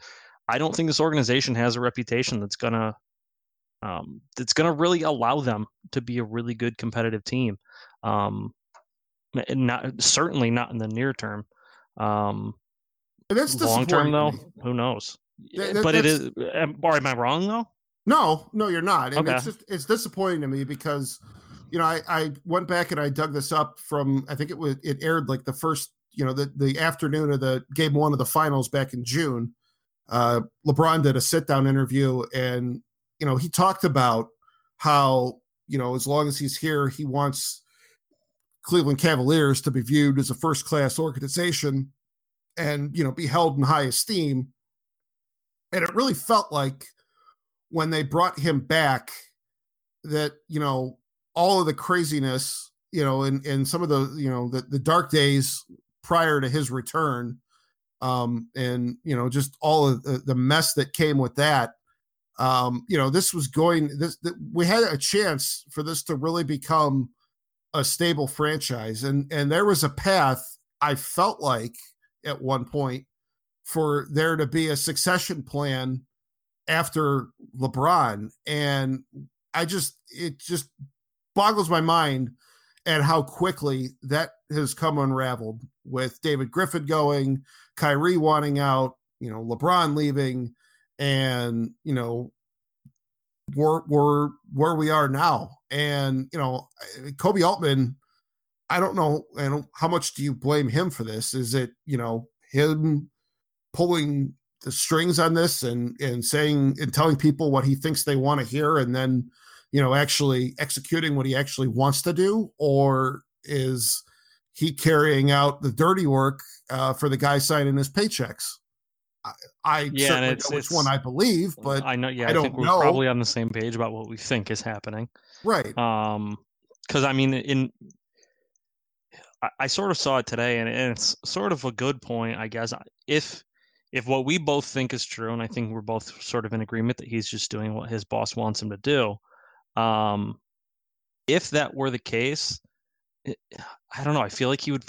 I don't think this organization has a reputation that's gonna um, that's gonna really allow them to be a really good competitive team. Um, not certainly not in the near term. Um, that's long term though, me. who knows? That- but it is. Am, or am I wrong though? No, no, you're not. And Okay. it's just it's disappointing to me because you know I, I went back and I dug this up from I think it was it aired like the first you know the the afternoon of the game one of the finals back in June. Uh, LeBron did a sit down interview and you know he talked about how you know as long as he's here he wants Cleveland Cavaliers to be viewed as a first class organization and you know be held in high esteem. And it really felt like when they brought him back that you know all of the craziness you know and and some of the you know the, the dark days prior to his return um and you know just all of the, the mess that came with that um you know this was going this th- we had a chance for this to really become a stable franchise and and there was a path i felt like at one point for there to be a succession plan after LeBron. And I just, it just boggles my mind at how quickly that has come unraveled with David Griffin going, Kyrie wanting out, you know, LeBron leaving, and, you know, we're, we're where we are now. And, you know, Koby Altman, I don't know, and how much do you blame him for this? Is it, you know, him pulling the strings on this and and saying and telling people what he thinks they want to hear and then you know actually executing what he actually wants to do or is he carrying out the dirty work uh, for the guy signing his paychecks i, Yeah, certainly it's- know which one i believe but I know. Yeah, I I, don't think we're know. probably on the same page about what we think is happening. right Um, because I mean, in I, I sort of saw it today, and, and it's sort of a good point, I guess. If if what we both think is true, and I think we're both sort of in agreement that he's just doing what his boss wants him to do, um, if that were the case, I don't know. I feel like he would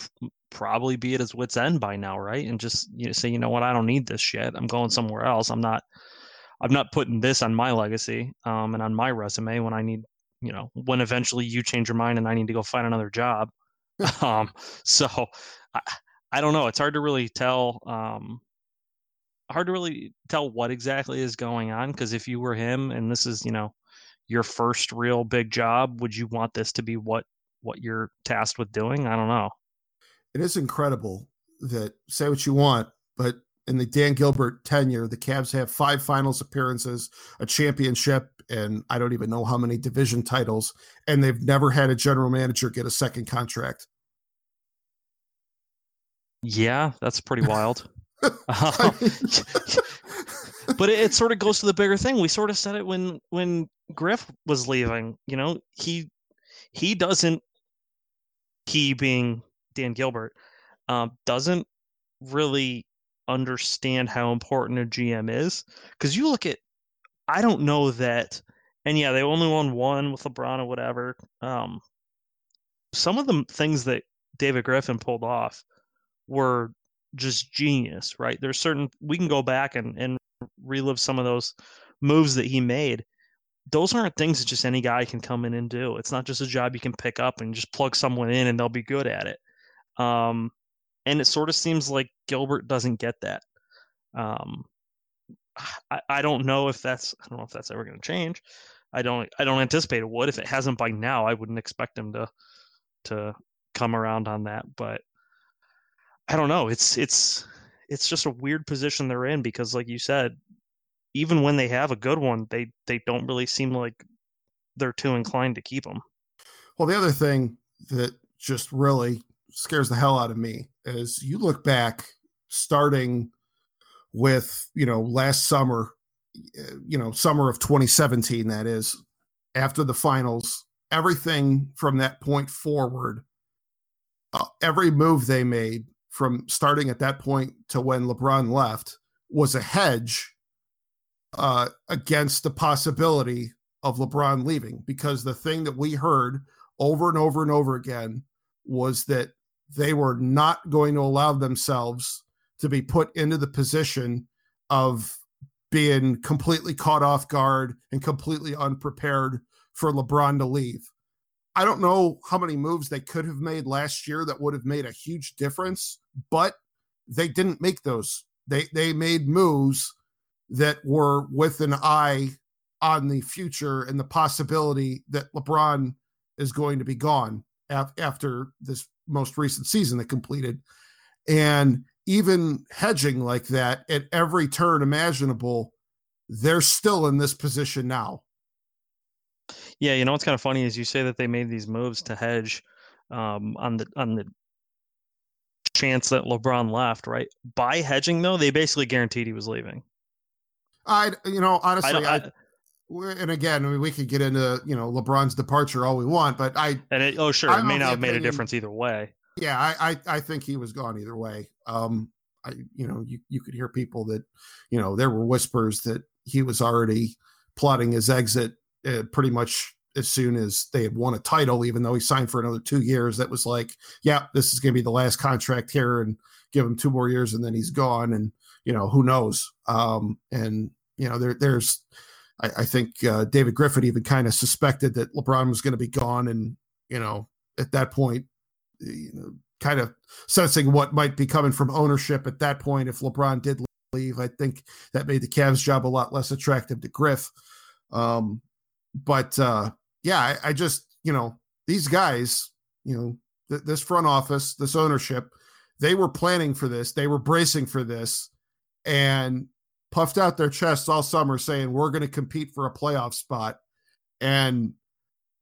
probably be at his wits' end by now, right? And just you know, say, you know what, I don't need this shit. I'm going somewhere else. I'm not. I'm not putting this on my legacy um, and on my resume when I need, you know, when eventually you change your mind and I need to go find another job. um, so I, I don't know. It's hard to really tell. Um, hard to really tell what exactly is going on because if you were him and this is, you know, your first real big job, would you want this to be what what you're tasked with doing? I don't know. it is incredible that say what you want, but in the Dan Gilbert tenure, the Cavs have five finals appearances, a championship, and I don't even know how many division titles, and they've never had a general manager get a second contract. Yeah, that's pretty wild. Um, but it, it sort of goes to the bigger thing. We sort of said it when when Griff was leaving. You know, he he doesn't he being Dan Gilbert um, doesn't really understand how important a GM is because you look at I don't know that and yeah they only won one with LeBron or whatever. Um, some of the things that David Griffin pulled off were just genius, right? There's certain we can go back and, and relive some of those moves that he made. Those aren't things that just any guy can come in and do. It's not just a job you can pick up and just plug someone in and they'll be good at it. Um, and it sort of seems like Gilbert doesn't get that. Um, I, I don't know if that's I don't know if that's ever going to change. I don't I don't anticipate it would. If it hasn't by now, I wouldn't expect him to to come around on that. But I don't know. It's it's it's just a weird position they're in because, like you said, even when they have a good one, they they don't really seem like they're too inclined to keep them. Well, the other thing that just really scares the hell out of me is you look back starting with, you know, last summer, you know, summer of 2017, that is, after the finals, everything from that point forward, uh, every move they made from starting at that point to when LeBron left was a hedge uh, against the possibility of LeBron leaving because the thing that we heard over and over and over again was that they were not going to allow themselves to be put into the position of being completely caught off guard and completely unprepared for LeBron to leave. I don't know how many moves they could have made last year that would have made a huge difference, but they didn't make those. They they made moves that were with an eye on the future and the possibility that LeBron is going to be gone af- after this most recent season that completed. And even hedging like that at every turn imaginable, they're still in this position now. Yeah, you know what's kind of funny is you say that they made these moves to hedge um, on the on the chance that LeBron left, right? By hedging though, they basically guaranteed he was leaving. I, you know, honestly, I, I, and again, I mean, we could get into you know LeBron's departure all we want, but I and it, oh sure, it may not have made a difference either way. yeah, I, I I think he was gone either way. Um, I you know you you could hear people that you know there were whispers that he was already plotting his exit uh, pretty much as soon as they had won a title, even though he signed for another two years. That was like, yeah, this is going to be the last contract here, and give him two more years, and then he's gone. And you know who knows? Um, and you know there there's. I, I think uh, David Griffin even kind of suspected that LeBron was going to be gone, and you know at that point, you know, kind of sensing what might be coming from ownership at that point if LeBron did leave. I think that made the Cavs job a lot less attractive to Griff. Um, but uh, yeah, I, I just you know these guys, you know th- this front office, this ownership, they were planning for this, they were bracing for this, and puffed out their chests all summer saying we're going to compete for a playoff spot, and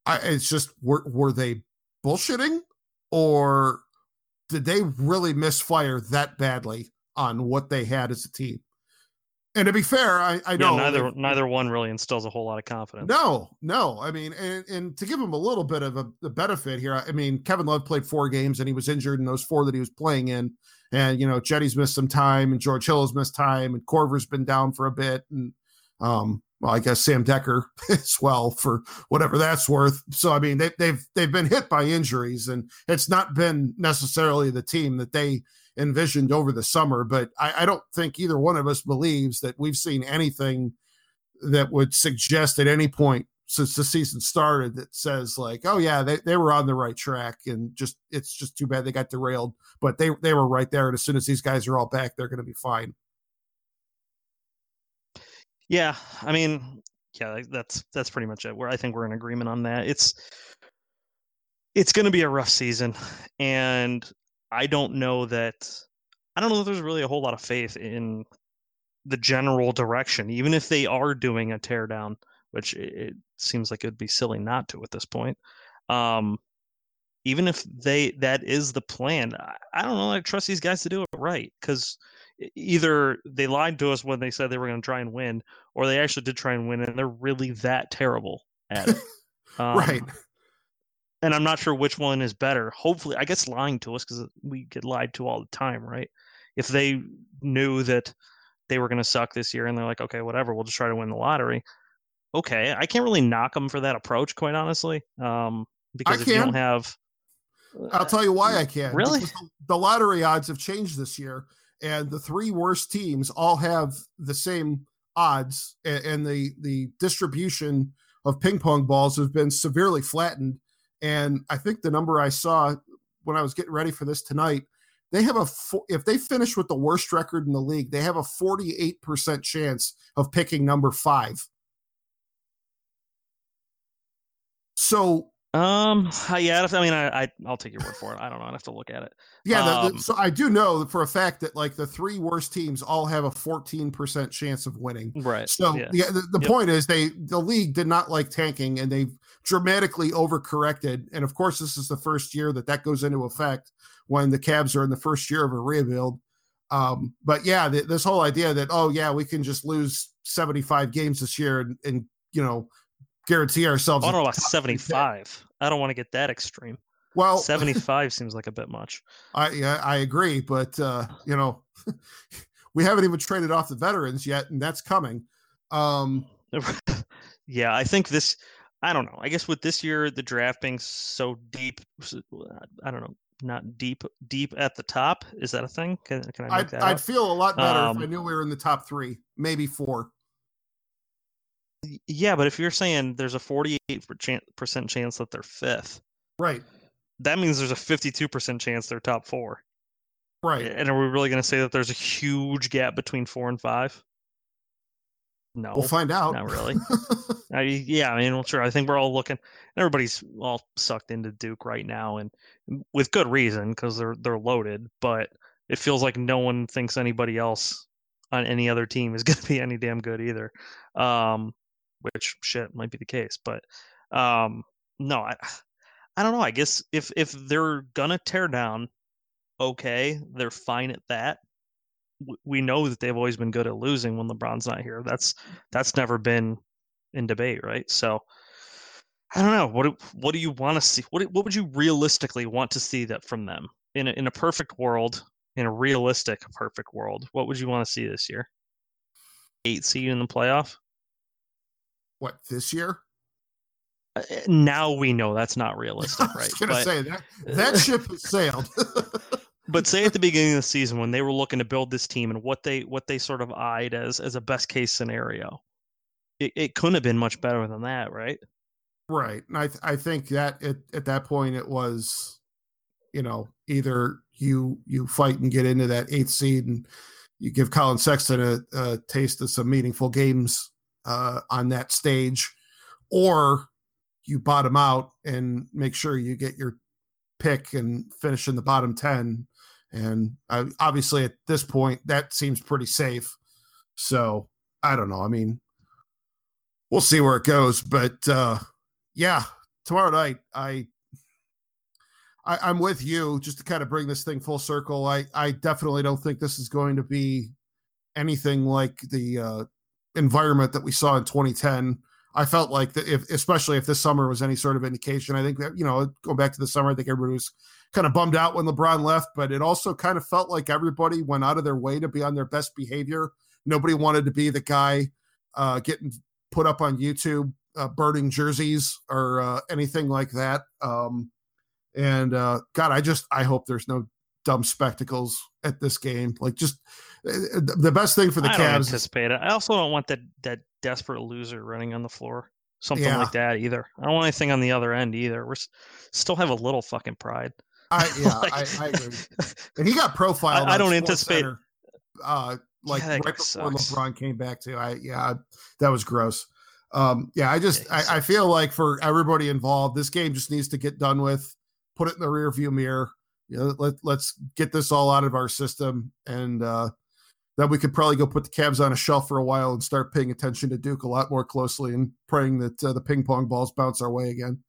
I, it's just were were they bullshitting or did they really misfire that badly on what they had as a team? And to be fair, I, I Yeah, know neither that- neither one really instills a whole lot of confidence. no, no. I mean, and, and to give him a little bit of a, the benefit here, I mean, Kevin Love played four games and he was injured in those four that he was playing in. And, you know, Jetty's missed some time and George Hill has missed time and Korver's been down for a bit. And, um, well, I guess Sam Dekker as well for whatever that's worth. So, I mean, they, they've, they've been hit by injuries and it's not been necessarily the team that they envisioned over the summer, but I, I don't think either one of us believes that we've seen anything that would suggest at any point since the season started that says like, oh yeah, they, they were on the right track and just it's just too bad they got derailed. But they they were right there, and as soon as these guys are all back, they're going to be fine. Yeah, I mean, yeah, that's that's pretty much it. Where I think we're in agreement on that. It's it's going to be a rough season, and I don't know that I don't know that there's really a whole lot of faith in the general direction, even if they are doing a teardown, which it, seems like it'd be silly not to at this point. Um, even if they that is the plan, I, I don't know. I trust these guys to do it right because either they lied to us when they said they were going to try and win, or they actually did try and win, and they're really that terrible at it. Um, right. And I'm not sure which one is better. Hopefully, I guess lying to us because we get lied to all the time, right? If they knew that they were going to suck this year and they're like, okay, whatever, we'll just try to win the lottery. Okay, I can't really knock them for that approach, quite honestly, um, because if you don't have, I'll tell you why I can't. Really? Because the- lottery odds have changed this year, and the three worst teams all have the same odds, and the the distribution of ping pong balls has been severely flattened. And I think the number I saw when I was getting ready for this tonight, they have a if they finish with the worst record in the league, they have a forty eight percent chance of picking number five. So um, yeah, I mean, I, I I'll take your word for it. I don't know. I have to look at it. Yeah, the, the- Um, so I do know for a fact that like the three worst teams all have a 14% chance of winning. Right. So yeah. yeah, the, the Yep. point is they the league did not like tanking and they've dramatically overcorrected. And of course, this is the first year that that goes into effect when the Cavs are in the first year of a rebuild. Um, but yeah, th- this whole idea that oh yeah, we can just lose 75 games this year and, and you know guarantee ourselves. I don't know about top pick. 75. I don't want to get that extreme. Well, 75 seems like a bit much. I yeah, I agree, but uh, you know, we haven't even traded off the veterans yet, and that's coming. Um, yeah, I think this. I don't know. I guess with this year, the draft being so deep, I don't know, not deep, deep at the top. Is that a thing? Can, can I I'd, I'd feel a lot better if I Um, knew we were in the top three, maybe four. Yeah, but if you're saying there's a 48 percent chance that they're fifth, Right, that means there's a 52 percent chance they're top four. right. And are we really going to say that there's a huge gap between four and five? No, we'll find out. Not really. I, yeah, I mean, well, sure. I think we're all looking. Everybody's all sucked into Duke right now, and with good reason because they're they're loaded. But it feels like no one thinks anybody else on any other team is going to be any damn good either. Um, which shit might be the case, but um, no, I I don't know. I guess if if they're gonna tear down, okay, they're fine at that we know that they've always been good at losing when LeBron's not here. That's that's never been in debate, right? So I don't know. What do, what do you want to see? What what would you realistically want to see that from them in a, in a perfect world, in a realistic perfect world? What would you want to see this year? Eight seed in the playoff. What this year? Uh, now we know that's not realistic, right? I was gonna but, say that that ship has sailed. but say at the beginning of the season when they were looking to build this team and what they what they sort of eyed as as a best case scenario, it, it couldn't have been much better than that, right? Right. And I th- I think that at, at that point it was, you know, either you you fight and get into that eighth seed and you give Collin Sexton a, a taste of some meaningful games uh, on that stage, or you bottom out and make sure you get your pick and finish in the bottom 10 and I, obviously, at this point, that seems pretty safe. So I don't know. I mean, we'll see where it goes. But uh, yeah, tomorrow night, I, I am with you just to kind of bring this thing full circle. I I definitely don't think this is going to be anything like the uh, environment that we saw in 2010. I felt like that if, especially if this summer was any sort of indication, I think that, you know, going back to the summer, I think everybody was kind of bummed out when LeBron left, but it also kind of felt like everybody went out of their way to be on their best behavior. Nobody wanted to be the guy uh, getting put up on YouTube, uh, burning jerseys or uh, anything like that. Um, and uh, God, I just I hope there's no dumb spectacles at this game. Like just uh, the best thing for the I Cavs. Don't anticipate it. I also don't want that that desperate loser running on the floor. Something yeah. like that either. I don't want anything on the other end either. We're still have a little fucking pride. I yeah, like, I, I, agree. And he got profiled. I, I don't anticipate. Center, uh, like yeah, right before sucks. LeBron came back to. I yeah, that was gross. Um, yeah, I just yeah, I, I, feel like for everybody involved, this game just needs to get done with. Put it in the rearview mirror. You know, let let's get this all out of our system, and uh, then we could probably go put the Cavs on a shelf for a while and start paying attention to Duke a lot more closely and praying that uh, the ping pong balls bounce our way again.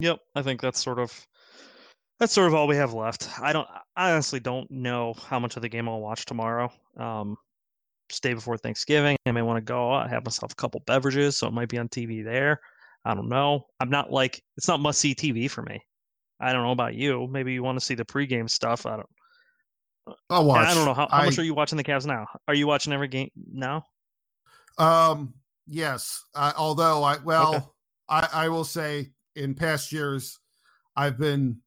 Yep, I think that's sort of that's sort of all we have left. I don't I honestly don't know how much of the game I'll watch tomorrow. Um, stay before Thanksgiving. I may want to go. I have myself a couple beverages, so it might be on TV there. I don't know. I'm not like it's not must see TV for me. I don't know about you. Maybe you want to see the pregame stuff. I don't. I'll watch. I don't know how, how I, much are you watching the Cavs now. Are you watching every game now? Um. Yes. Uh, although I well, okay. I I will say in past years, I've been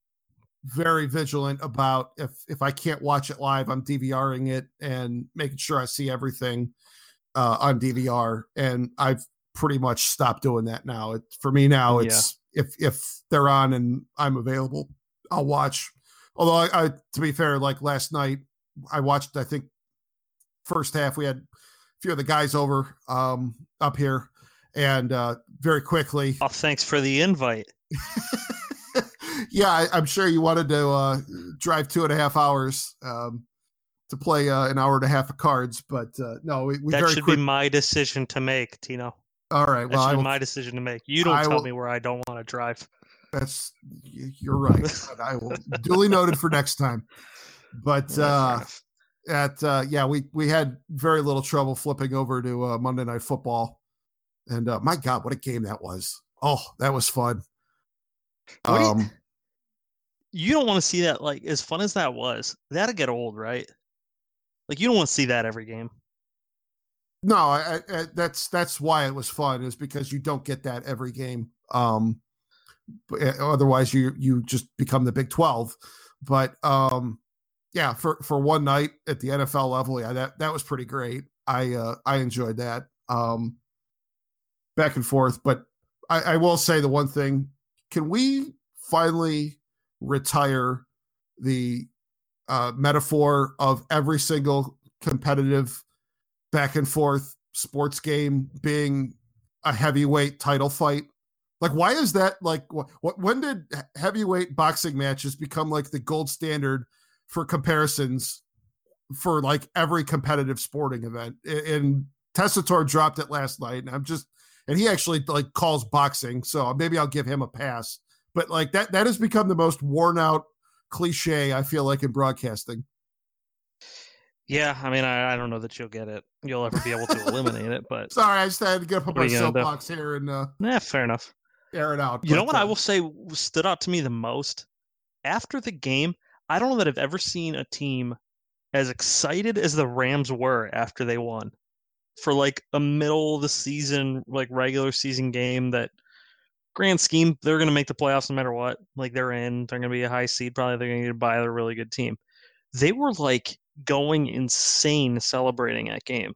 very vigilant about if if I can't watch it live, I'm DVRing it and making sure I see everything uh, on DVR. And I've pretty much stopped doing that now. It, for me now, it's. If if they're on and I'm available, I'll watch. Although I, I, to be fair, like last night, I watched. I think first half we had a few of the guys over um, up here, and uh, very quickly. Oh, thanks for the invite. yeah, I, am sure you wanted to uh, drive two and a half hours um, to play uh, an hour and a half of cards, but uh, no, we, we that should quick... be my decision to make, Tino. All right, well, that should my decision to make. You don't I tell will... me where I don't want to drive. That's you're right. I will duly noted for next time. But uh, at uh, yeah, we we had very little trouble flipping over to uh, Monday Night Football, and uh, my God, what a game that was! Oh, that was fun. Um, you don't want to see that like as fun as that was that'll get old right like you don't want to see that every game no I, I, that's that's why it was fun is because you don't get that every game um eh, otherwise you you just become the big 12 but um yeah for for one night at the nfl level yeah that that was pretty great. I uh i enjoyed that um back and forth. But i i will say the one thing can we finally retire the uh, metaphor of every single competitive back and forth sports game being a heavyweight title fight. Like, why is that? Like, what? When did heavyweight boxing matches become like the gold standard for comparisons for like every competitive sporting event? And Tessitore dropped it last night, and I'm just, and he actually like calls boxing, so maybe I'll give him a pass. But like that, that has become the most worn out cliche I feel like in broadcasting. Yeah, I mean, I, I don't know that you'll get it. You'll ever be able to eliminate it, but sorry, I just had to get up on my soapbox here and uh, yeah, fair enough. Air it out. You know what uh, I will say stood out to me the most after the game. I don't know that I've ever seen a team as excited as the Rams were after they won for like a middle of the season, like regular season game that grand scheme, they're going to make the playoffs no matter what. Like they're in, they're going to be a high seed. Probably they're going to get by a really good team. They were like going insane celebrating that game,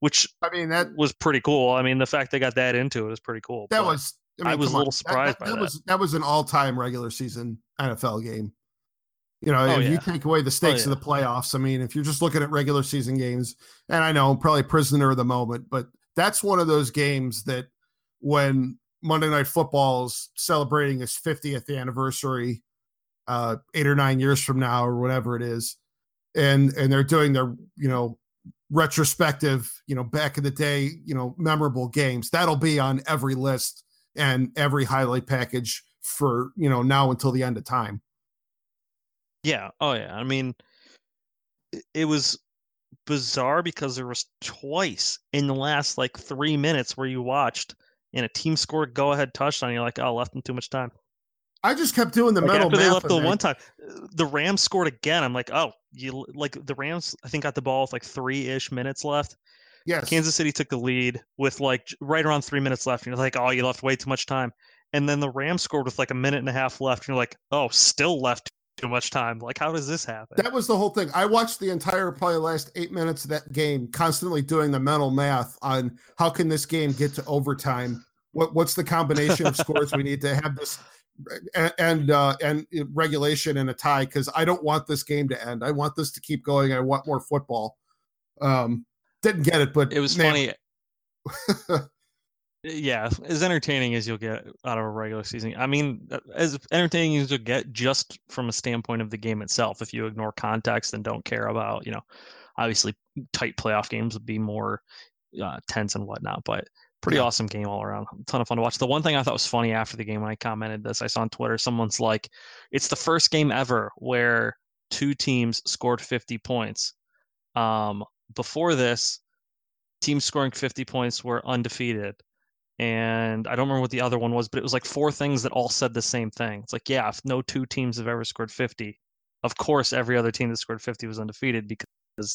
which I mean that was pretty cool. I mean the fact they got that into it was pretty cool. That was. I, mean, I was a little surprised that, that, that, that. was that was an all-time regular season NFL game. You know, oh, if yeah. you take away the stakes oh, yeah. of the playoffs, I mean, if you're just looking at regular season games, and I know I'm probably prisoner of the moment, but that's one of those games that when Monday Night Football is celebrating its 50th anniversary, uh, eight or nine years from now, or whatever it is, and and they're doing their you know retrospective, you know, back in the day, you know, memorable games. That'll be on every list and every highlight package for you know now until the end of time. Yeah. Oh yeah. I mean, it was bizarre because there was twice in the last like three minutes where you watched and a team scored go ahead touchdown. You're like, oh, left them too much time. I just kept doing the like mental after they left the one time, the Rams scored again. I'm like, oh, you like the Rams? I think got the ball with like three ish minutes left. Yes. Kansas City took the lead with like right around three minutes left. And you're like, oh, you left way too much time. And then the Rams scored with like a minute and a half left. And you're like, oh, still left too much time. Like, how does this happen? That was the whole thing. I watched the entire probably last eight minutes of that game, constantly doing the mental math on how can this game get to overtime. What what's the combination of scores we need to have this and and, uh, and regulation and a tie because I don't want this game to end. I want this to keep going. I want more football. Um, didn't get it, but it was man, funny. yeah, as entertaining as you'll get out of a regular season. I mean, uh, as entertaining as you'll get just from a standpoint of the game itself. If you ignore context and don't care about, you know, obviously tight playoff games would be more uh, tense and whatnot. But pretty Yeah. awesome game all around. A ton of fun to watch. The one thing I thought was funny after the game when I commented this, I saw on Twitter, someone's like, "It's the first game ever where two teams scored 50 points." Um, before this, teams scoring 50 points were undefeated. And I don't remember what the other one was, but it was like four things that all said the same thing. It's like, yeah, if no two teams have ever scored 50, of course every other team that scored 50 was undefeated because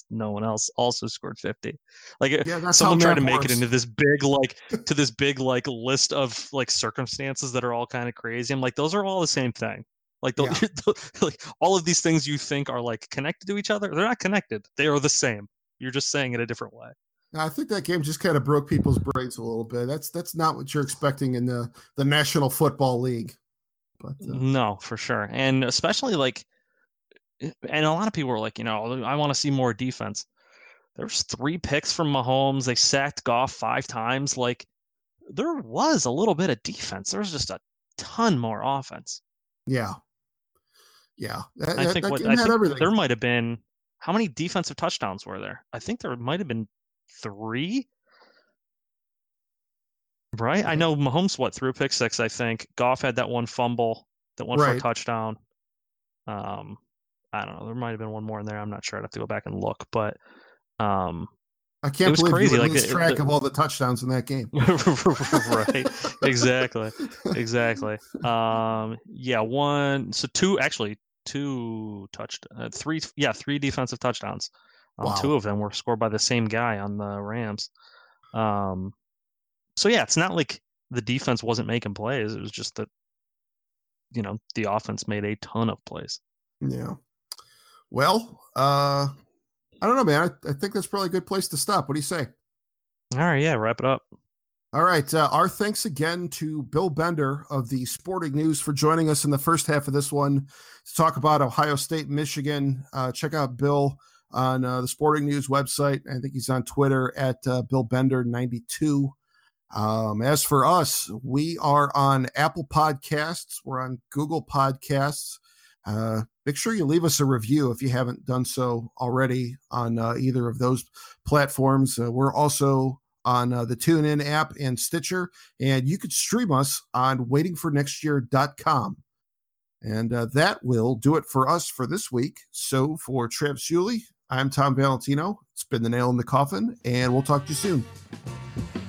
no one else also scored 50. Like yeah, that's someone tried to make it into this big like to this big like list of like circumstances that are all kind of crazy. I'm like, those are all the same thing. Like, the, like all of these things you think are like connected to each other, they're not connected. They are the same. You're just saying it a different way. I think that game just kind of broke people's brains a little bit. That's that's not what you're expecting in the the National Football League. But uh, No, for sure. And especially like and a lot of people were like, you know, I want to see more defense. There's three picks from Mahomes. They sacked Goff five times. Like there was a little bit of defense. There was just a ton more offense. yeah, yeah, that, I think that what I think there might have been how many defensive touchdowns were there? I think there might have been three. Right? I know Mahomes what threw pick six, I think. Goff had that one fumble, that one for a touchdown. Um I don't know. There might have been one more in there. I'm not sure. I'd have to go back and look. But um I can't believe crazy, you like, lose track the- of all the touchdowns in that game. right. Exactly. Exactly. Um yeah, one so two actually two touched uh, three yeah, three defensive touchdowns. Um, Wow. two of them were scored by the same guy on the Rams. Um so yeah, it's not like the defense wasn't making plays. It was just that you know, the offense made a ton of plays. Yeah. Well, uh, I don't know, man. I, I think that's probably a good place to stop. What do you say? All right, yeah, wrap it up. All right. Uh, our thanks again to Bill Bender of the Sporting News for joining us in the first half of this one to talk about Ohio State, Michigan. Uh, check out Bill on uh, the Sporting News website. I think he's on Twitter at uh, Bill Bender 92. Um, as for us, we are on Apple Podcasts, we're on Google Podcasts. Uh, make sure you leave us a review if you haven't done so already on uh, either of those platforms. Uh, we're also on uh, the TuneIn app and Stitcher, and you could stream us on waitingfornextyear.com. And uh, that will do it for us for this week. So for Travis Shuley, I'm Tom Valentino. It's been the nail in the coffin, and we'll talk to you soon.